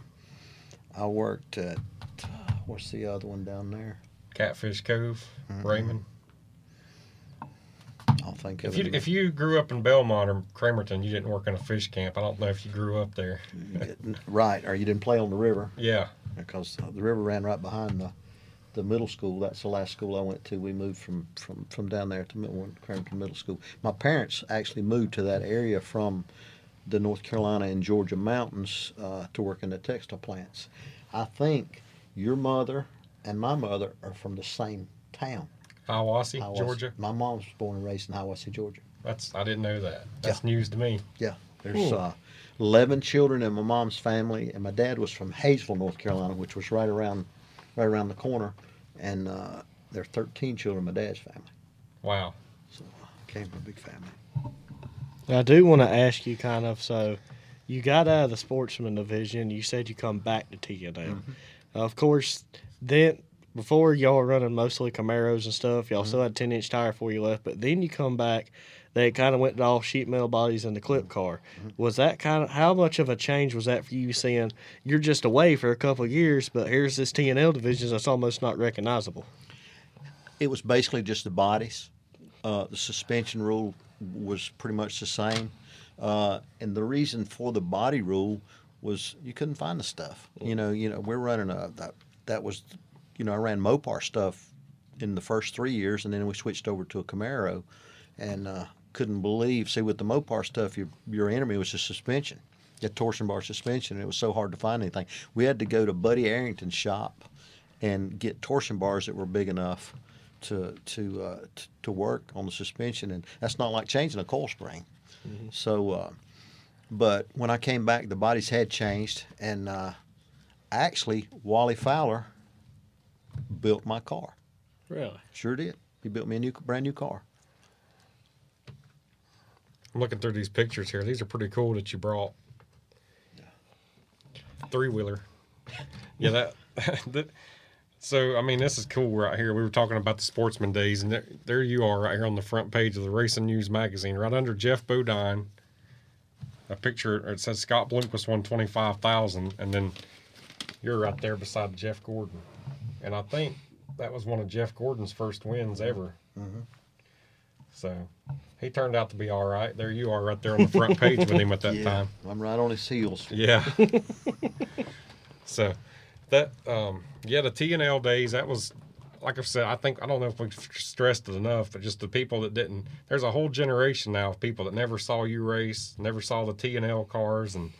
I worked at uh, what's the other one down there? Catfish Cove, Mm-hmm. Raymond. I'll think If you it. if you grew up in Belmont or Cramerton, you didn't work in a fish camp. I don't know if you grew up there. right, or you didn't play on the river Yeah, because the river ran right behind the the middle school. That's the last school I went to. We moved from from from down there to Mid- Cramerton Middle School. My parents actually moved to that area from the North Carolina and Georgia mountains uh, to work in the textile plants. I think your mother and my mother are from the same town. Hiawassee, Hiawassee. Georgia. My mom was born and raised in Hiawassee, Georgia. That's I didn't know that. That's news to me. Yeah, there's uh, 11 children in my mom's family, and my dad was from Hayesville, North Carolina, which was right around, right around the corner, and uh, there are 13 children in my dad's family. Wow. So uh, came from a big family. I do want to ask you kind of so you got out of the sportsman division. You said you come back to TNL. Mm-hmm. Of course, then before y'all were running mostly Camaros and stuff, y'all Mm-hmm. still had 10 inch tire before you left. But then you come back, they kind of went to all sheet metal bodies in the clip car. Mm-hmm. Was that kind of how much of a change was that for you? Seeing you're just away for a couple of years, but here's this TNL division that's almost not recognizable. It was basically just the bodies. Uh, the suspension rule was pretty much the same, uh, and the reason for the body rule was you couldn't find the stuff. You know, you know, we're running a that, that was, you know, I ran Mopar stuff in the first three years, and then we switched over to a Camaro, and uh, couldn't believe. See, with the Mopar stuff, your your enemy was the suspension, the torsion bar suspension, and it was so hard to find anything. We had to go to Buddy Arrington's shop and get torsion bars that were big enough to to uh, t- to work on the suspension, and that's not like changing a coil spring. So, uh, but when I came back, the bodies had changed, and uh, actually, Wally Fowler built my car. Really? Sure did. He built me a new, brand new car. I'm looking through these pictures here. These are pretty cool that you brought. Three wheeler. Yeah, that, that. So I mean, this is cool right here. We were talking about the Sportsman Days, and there, there you are right here on the front page of the Racing News magazine, right under Geoff Bodine. a picture. It says Scott Bloomquist won twenty five thousand, and then you're right there beside Jeff Gordon, and I think that was one of Jeff Gordon's first wins ever. So he turned out to be all right. There you are, right there on the front page with him at that yeah, time. I'm right on his heels. Yeah. so that um yeah, the T and L days, that was like I said, I think I don't know if we stressed it enough, but just the people that didn't there's a whole generation now of people that never saw you race, never saw the T and L cars and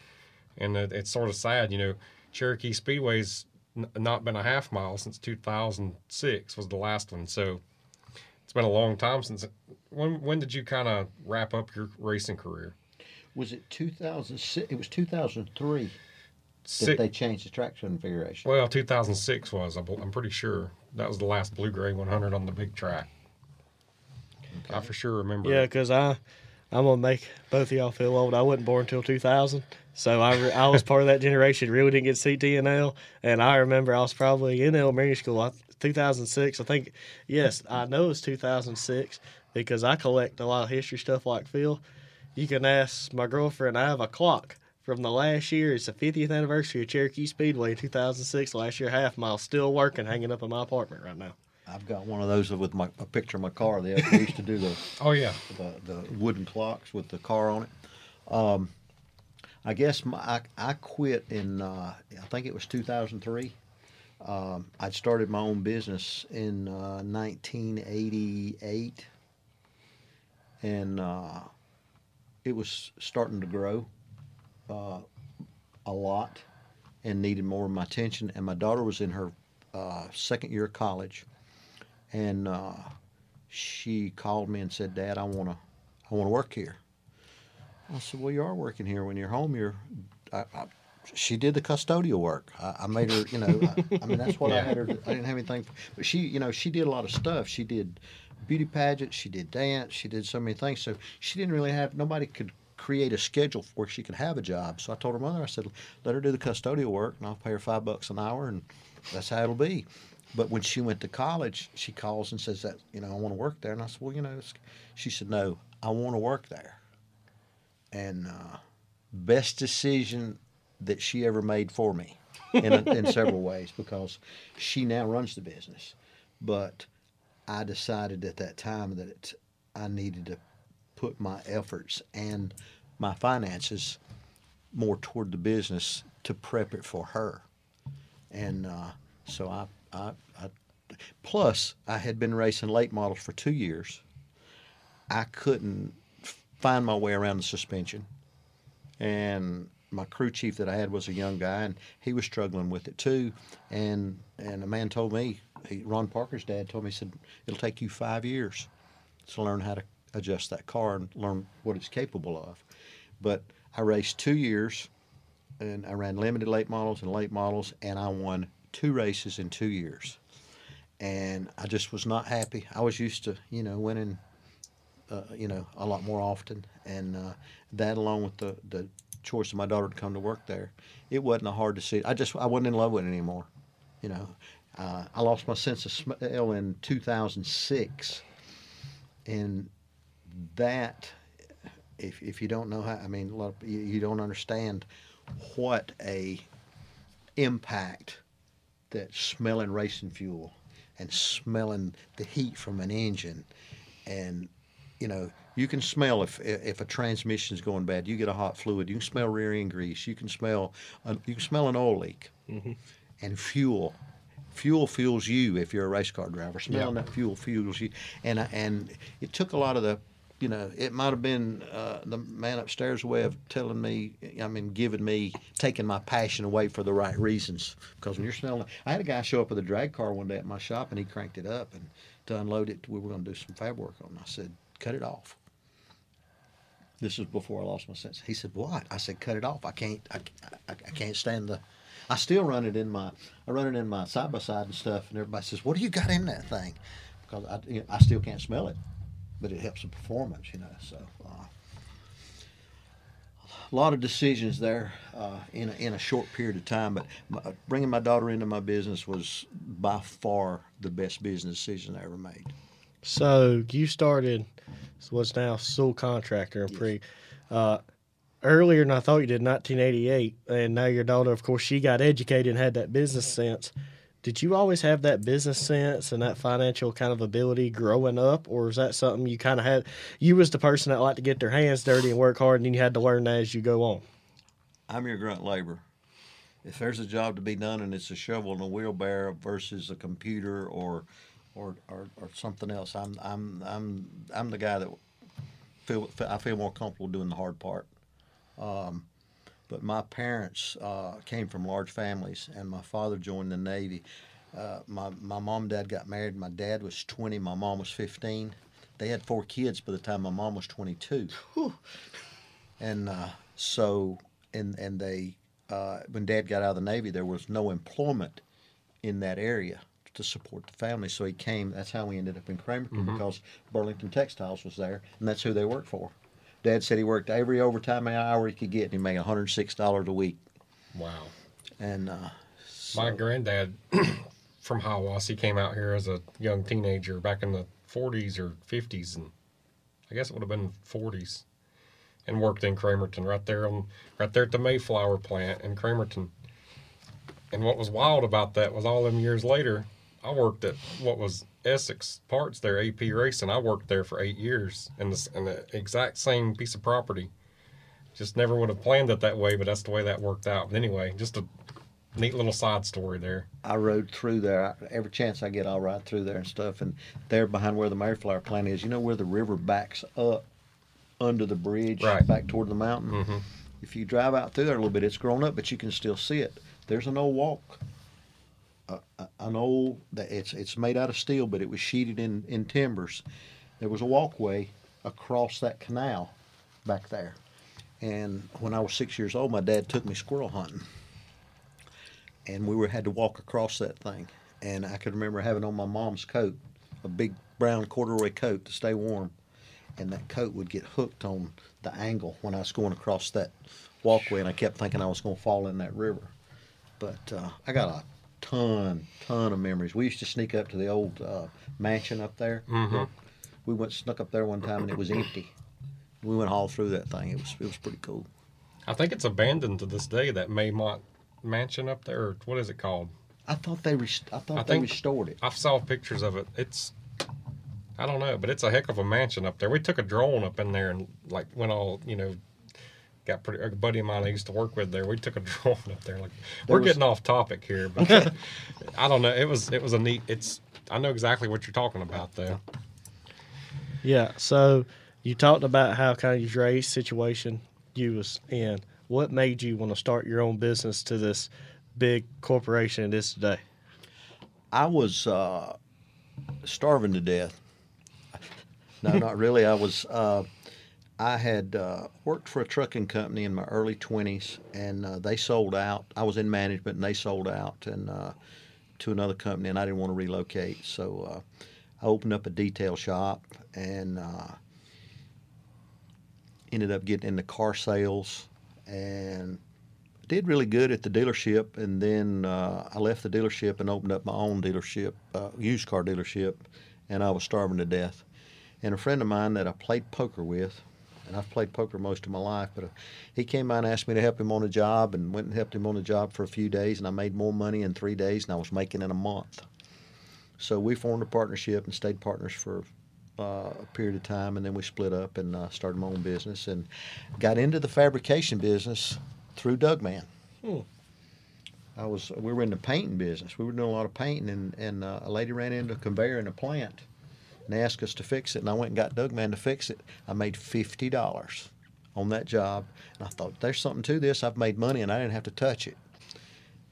and it, it's sort of sad, you know, Cherokee Speedway's n- not been a half mile since 2006 was the last one. So it's been a long time since when when did you kind of wrap up your racing career? Was it 2006? It was 2003 that they changed the track configuration. Well, 2006 was. I bel- I'm pretty sure that was the last Blue Gray 100 on the big track. I for sure remember. Yeah, because I, I'm gonna make both of y'all feel old. I wasn't born until 2000, so I, I was part of that generation. Really didn't get CTNL, and I remember I was probably in elementary school. 2006, I think. Yes, I know it's 2006 because I collect a lot of history stuff like Phil. You can ask my girlfriend. I have a clock from the last year. It's the 50th anniversary of Cherokee Speedway, 2006. Last year, half mile, still working, hanging up in my apartment right now. I've got one of those with my a picture of my car. They they used to do the, Oh yeah. the the wooden clocks with the car on it. Um, I guess my, I I quit in uh, I think it was 2003. Um, I'd started my own business in uh, 1988, and uh, it was starting to grow uh, a lot and needed more of my attention. And my daughter was in her uh, second year of college, and uh, she called me and said, "Dad, I want to, I want to work here." I said, "Well, you are working here. When you're home, you're." I, I, she did the custodial work. I, I made her, you know. I, I mean, that's what I had her. I didn't have anything, but she, you know, she did a lot of stuff. She did beauty pageants. She did dance. She did so many things. So she didn't really have. Nobody could create a schedule where she could have a job. So I told her mother, I said, let her do the custodial work, and I'll pay her five bucks an hour, and that's how it'll be. But when she went to college, she calls and says that, you know, I want to work there. And I said, well, you know, she said, no, I want to work there. And uh, best decision that she ever made for me in, in several ways because she now runs the business. But I decided at that time that I needed to put my efforts and my finances more toward the business to prep it for her. And uh, so I, I, I, plus I had been racing late models for two years. I couldn't find my way around the suspension, and my crew chief that I had was a young guy, and he was struggling with it too. And and a man told me, he, Ron Parker's dad told me, he said it'll take you five years to learn how to adjust that car and learn what it's capable of. But I raced two years, and I ran limited late models and late models, and I won two races in two years. And I just was not happy. I was used to, you know, winning, uh, you know, a lot more often, and uh, that along with the the choice of my daughter to come to work there, it wasn't a hard decision. I just I wasn't in love with it anymore, you know. Uh, I lost my sense of smell in 2006, and that if, if you don't know how i mean a lot of, you, you don't understand what a impact that smelling racing fuel and smelling the heat from an engine and you know you can smell if if a transmission is going bad you get a hot fluid you can smell rear end grease you can smell you can smell an oil leak and fuel fuel fuels you if you're a race car driver. Smelling that fuel fuels you, and and it took a lot of the, you know, it might have been uh, the man upstairs' way of telling me, I mean, giving me, taking my passion away for the right reasons. Because when you're smelling, I had a guy show up with a drag car one day at my shop, and he cranked it up, and to unload it, we were going to do some fab work on. I said, cut it off. This was before I lost my sense. He said, "What?" I said, "Cut it off. I can't. I, I, I can't stand the. I still run it in my. I run it in my side by side and stuff. And everybody says, "What do you got in that thing?" Because I, you know, I still can't smell it, but it helps the performance, you know. So, uh, a lot of decisions there uh, in a, in a short period of time. But my, bringing my daughter into my business was by far the best business decision I ever made. So you started what's now Sewell Contractor and pre. Uh, earlier than I thought you did, 1988, and now your daughter, of course, she got educated and had that business sense. Did you always have that business sense and that financial kind of ability growing up, or is that something you kind of had? You was the person that liked to get their hands dirty and work hard, and then you had to learn that as you go on. I'm your grunt labor. If there's a job to be done and it's a shovel and a wheelbarrow versus a computer or or, or, or something else, I'm I'm I'm I'm the guy that feel I feel more comfortable doing the hard part. Um, but my parents uh, came from large families, and my father joined the Navy. Uh, my my mom and dad got married. My dad was 20. My mom was 15. They had four kids by the time my mom was 22. And uh, so, and and they, uh, when Dad got out of the Navy, there was no employment in that area to support the family. So he came. That's how we ended up in Cramerton because Burlington Textiles was there, and that's who they worked for. Dad said he worked every overtime hour he could get, and he made 106 dollars a week. Wow. And uh, My granddad from Hiawassee came out here as a young teenager back in the 40s or 50s, and I guess it would have been 40s, and worked in Cramerton right there on right there at the Mayflower plant in Cramerton. And what was wild about that was all them years later, I worked at what was Essex Parts there, AP Racing. I worked there for eight years in the, in the exact same piece of property. Just never would have planned it that way, but that's the way that worked out. But anyway, just a neat little side story there. I rode through there every chance I get. I'll ride through there and stuff. And there behind where the Mayflower plant is, you know where the river backs up under the bridge Right. back toward the mountain. Mhm. If you drive out through there a little bit, it's grown up, but you can still see it. There's an old walk, an old it's it's made out of steel, but it was sheeted in in timbers. There was a walkway across that canal back there. And when I was six years old, my dad took me squirrel hunting and we were had to walk across that thing. And I could remember having on my mom's coat, a big brown corduroy coat to stay warm, and that coat would get hooked on the angle when I was going across that walkway, and I kept thinking I was going to fall in that river. But uh, I got a ton, ton of memories. We used to sneak up to the old uh, mansion up there. Mhm. We went snuck up there one time, and it was empty. We went all through that thing. It was it was pretty cool. I think it's abandoned to this day. That Maymont mansion up there, or what is it called? I thought they rest- I thought I they restored it. I saw pictures of it. It's I don't know, but it's a heck of a mansion up there. We took a drone up in there and like went all you know. Got pretty. A buddy of mine I used to work with there. We took a drone up there. Like There we're was- getting off topic here, but I don't know. It was it was a neat. It's I know exactly what you're talking about though. Yeah. So you talked about how kind of your race situation you was in. What made you want to start your own business to this big corporation it is today? I was uh, starving to death. No, not really. I was. Uh, I had uh, worked for a trucking company in my early twenties, and uh, they sold out. I was in management, and they sold out, and uh, to another company, and I didn't want to relocate. So uh, I opened up a detail shop, and uh, ended up getting into car sales, and did really good at the dealership, and then uh, I left the dealership and opened up my own dealership, used car dealership, and I was starving to death. And a friend of mine that I played poker with, and I've played poker most of my life, but uh, he came by and asked me to help him on a job, and went and helped him on a job for a few days, and I made more money in three days than I was making in a month. So we formed a partnership and stayed partners for uh, a period of time, and then we split up and uh, started my own business and got into the fabrication business through Doug Man. I was we were in the painting business. We were doing a lot of painting, and and uh, a lady ran into a conveyor in a plant and asked us to fix it, and I went and got Doug Man to fix it. I made fifty dollars on that job, and I thought there's something to this. I've made money, and I didn't have to touch it.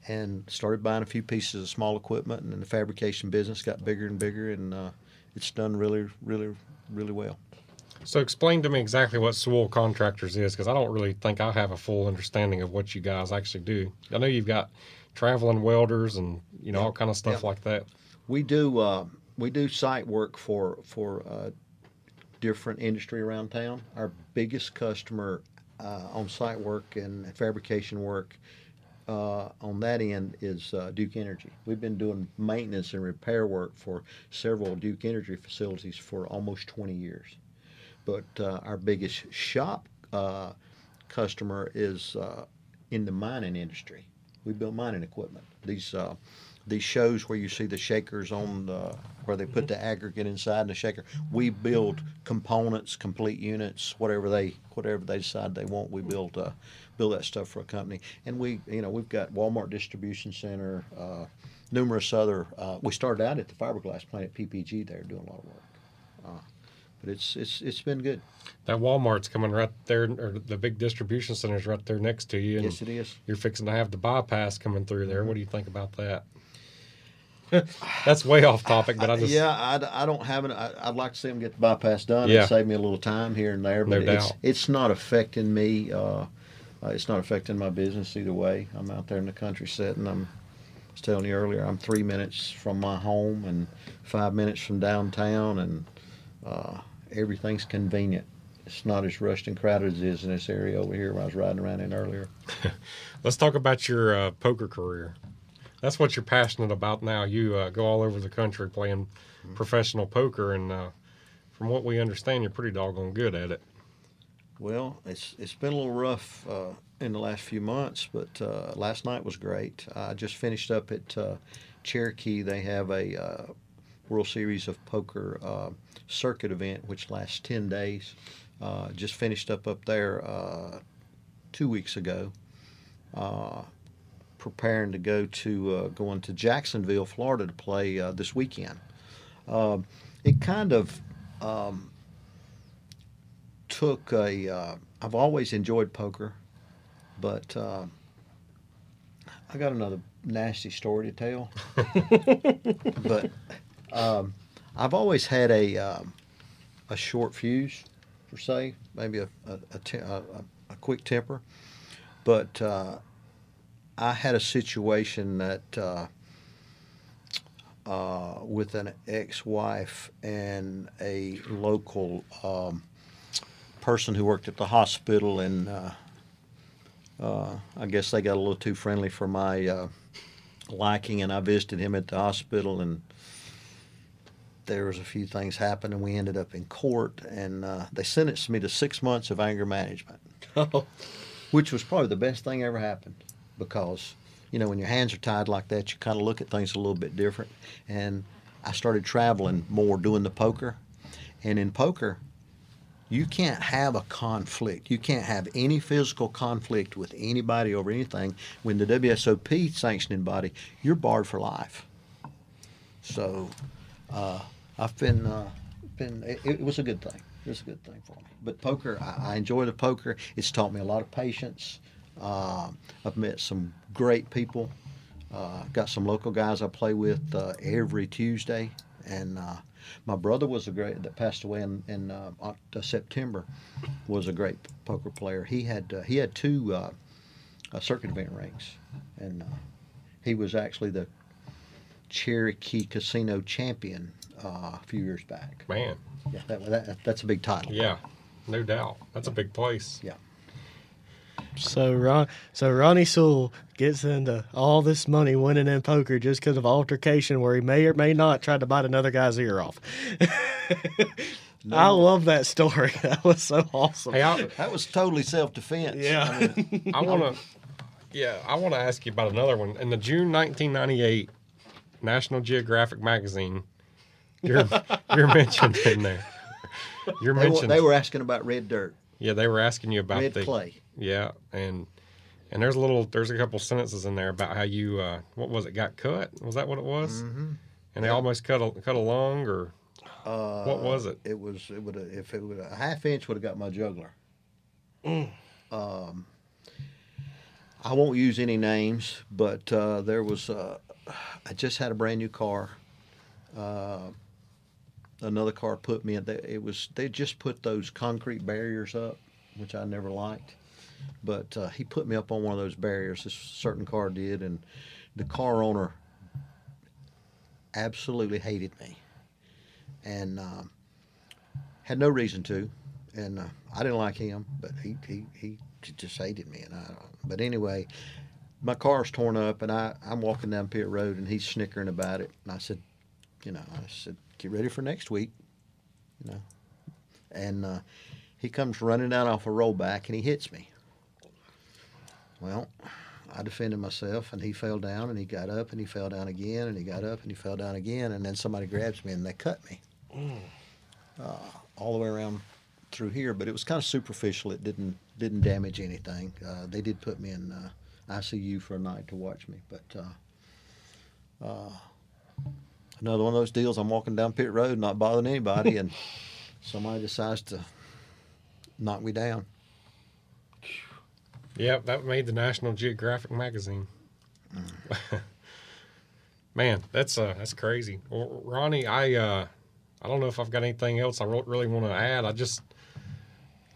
And started buying a few pieces of small equipment, and then the fabrication business got bigger and bigger, and uh, it's done really, really, really well. So explain to me exactly what Sewell Contractors is, because I don't really think I have a full understanding of what you guys actually do. I know you've got traveling welders and you know all kind of stuff Yeah. like that. We do uh, we do site work for for uh, different industry around town. Our biggest customer uh, on site work and fabrication work uh, on that end is uh, Duke Energy. We've been doing maintenance and repair work for several Duke Energy facilities for almost 20 years. But uh, our biggest shop uh, customer is in the mining industry. We build mining equipment. These these shows where you see the shakers on the where they put the aggregate inside the shaker. We build components, complete units, whatever they whatever they decide they want. We build uh, build that stuff for a company, and we you know we've got Walmart distribution center, uh, numerous other. Uh, we started out at the fiberglass plant at PPG there doing a lot of work, uh, but it's it's it's been good. That Walmart's coming right there, or the big distribution center's right there next to you, and Yes, it is. you're fixing to have the bypass coming through there. What do you think about that? That's way off topic, but I just yeah, I, I don't have an. I, I'd like to see them get the bypass done Yeah. and save me a little time here and there. No But it's it's not affecting me. Uh, uh, it's not affecting my business either way. I'm out there in the country setting. I'm I was telling you earlier. I'm three minutes from my home and five minutes from downtown, and uh, everything's convenient. It's not as rushed and crowded as it is in this area over here where I was riding around in earlier. let's talk about your uh, poker career. That's what you're passionate about now. You uh, go all over the country playing professional poker, and uh, from what we understand, you're pretty doggone good at it. Well, it's it's been a little rough uh, in the last few months, but uh, last night was great. I just finished up at uh, Cherokee. They have a uh, World Series of Poker uh, circuit event, which lasts ten days. Uh, just finished up up there uh, two weeks ago. Uh, preparing to go to uh, going to Jacksonville, Florida, to play uh, this weekend. Um it kind of um, took a. Uh, I've always enjoyed poker, but uh, I got another nasty story to tell. but um, I've always had a um, a short fuse, per se, maybe a a, a, a- a quick temper, but uh, I had a situation that. Uh, uh, with an ex-wife and a local um, person who worked at the hospital, and uh, uh, I guess they got a little too friendly for my uh, liking, and I visited him at the hospital, and there was a few things happened, and we ended up in court, and uh, they sentenced me to six months of anger management, which was probably the best thing ever happened, because you know when your hands are tied like that, you kind of look at things a little bit different, and I started traveling more doing the poker, and in poker, you can't have a conflict. You can't have any physical conflict with anybody over anything. When the WSOP sanctioning body, you're barred for life. So, uh, I've been uh, been. It, it was a good thing. It was a good thing for me. But poker, I, I enjoy the poker. It's taught me a lot of patience. Uh, I've met some great people. Uh, got some local guys I play with uh, every Tuesday, and uh, my brother was a great that passed away in, in uh, uh, September. Was a great poker player. He had uh, he had two uh, uh, circuit event rings, and uh, he was actually the Cherokee Casino champion uh, a few years back. Man, Yeah, that, that, that's a big title. yeah, no doubt. That's a big place. Yeah. So Ron, so Ronnie Sewell gets into all this money winning in poker just because of altercation where he may or may not tried to bite another guy's ear off. I love that story. That was so awesome. Hey, I, That was totally self defense. Yeah. I want to, yeah, I want to ask you about another one. In the June 1998 National Geographic magazine, you're you're mentioned in there. You're They were, mentioned. they were asking about red dirt, yeah, they were asking you about red the clay. Yeah, and and there's a little there's a couple sentences in there about how you uh, what was it got cut? Was that what it was? Mm-hmm. And they almost cut a cut a lung or Uh, what was it? It was it would if it would a half inch would have got my juggler. Um, I won't use any names, but uh, there was uh, I just had a brand new car. Uh, another car put me in. It was they just put those concrete barriers up, which I never liked. But uh, he put me up on one of those barriers. This certain car did, and the car owner absolutely hated me and um, had no reason to. And uh, I didn't like him, but he, he, he just hated me. And I, but anyway, my car's torn up, and I, I'm walking down pit road, and he's snickering about it. And I said, you know, I said, get ready for next week, you know. And uh, he comes running down off a rollback, and he hits me. Well, I defended myself, and he fell down, and he got up, and he fell down again, and he got up, and he fell down again, and then somebody grabs me, and they cut me uh, all the way around through here. But it was kind of superficial. It didn't didn't damage anything. Uh, they did put me in uh, ICU for a night to watch me, but. Uh, uh, another one of those deals. I'm walking down pit road, not bothering anybody, and somebody decides to knock me down. Yep, that made the National Geographic magazine. Man, that's uh, that's crazy. Well, Ronnie, I uh, I don't know if I've got anything else I really want to add. I just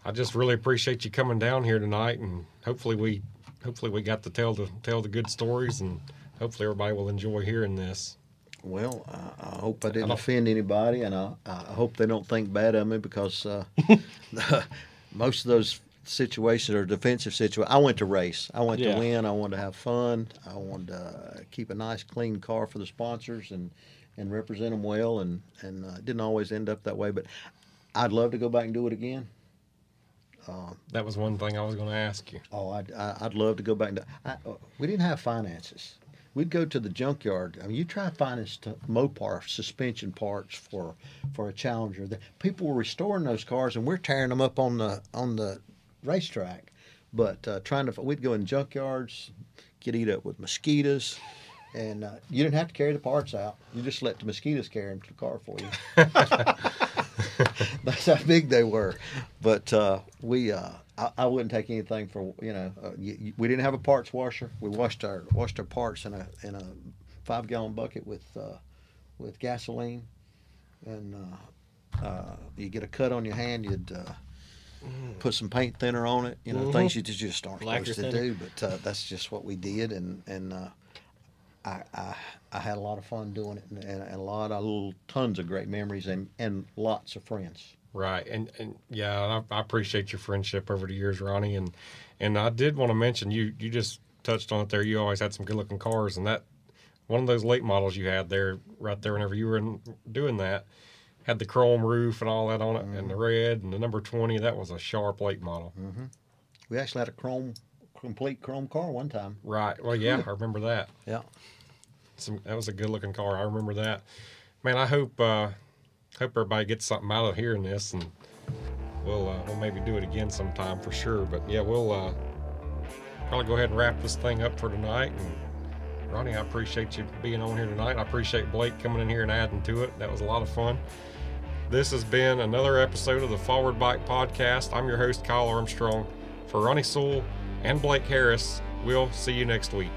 I just really appreciate you coming down here tonight, and hopefully we hopefully we got to tell the tell the good stories, and hopefully everybody will enjoy hearing this. Well, I, I hope I didn't don't- offend anybody, and I, I hope they don't think bad of me because uh, most of those situations or defensive situation. I went to race. I went Yeah. to win. I wanted to have fun. I wanted to uh, keep a nice, clean car for the sponsors and and represent them well. And and uh, didn't always end up that way, but I'd love to go back and do it again. That was one thing I was going to ask you. Oh, I'd, I- I'd love to go back. To, I, uh, we didn't have finances. We'd go to the junkyard. I mean, you try finding st- Mopar suspension parts for for a Challenger. The, people were restoring those cars, and we're tearing them up on the on the racetrack. But uh, trying to, we'd go in junkyards, get eat up with mosquitoes, and uh, you didn't have to carry the parts out. You just let the mosquitoes carry them to the car for you. That's how big they were. But uh, we, uh, I, I wouldn't take anything for you know. Uh, you, you- we didn't have a parts washer. We washed our washed our parts in a in a five gallon bucket with uh, with gasoline, and uh, uh, you get a cut on your hand, you'd. Uh, Put some paint thinner on it, you know, things you just- just aren't Lacquer supposed to thinner. do. But uh, that's just what we did, and and uh, I, I I had a lot of fun doing it, and, and, and a lot of little tons of great memories, and and lots of friends. Right, and and yeah, I, I appreciate your friendship over the years, Ronnie, and and I did want to mention you. You just touched on it there. You always had some good looking cars, and that one of those late models you had there, right there, whenever you were in, doing that, had the chrome roof and all that on it, and the red and the number twenty. That was a sharp late model. We actually had a chrome, complete chrome car one time. Right. Well, yeah, I remember that. Yeah. Some that was a good looking car. I remember that. Man, I hope uh, hope everybody gets something out of hearing this, and we'll uh, we'll maybe do it again sometime for sure. But yeah, we'll uh, probably go ahead and wrap this thing up for tonight. And Ronnie, I appreciate you being on here tonight. I appreciate Blake coming in here and adding to it. That was a lot of fun. This has been another episode of the Forward Bite Podcast. I'm your host, Kyle Armstrong. For Ronnie Sewell and Blake Harris, we'll see you next week.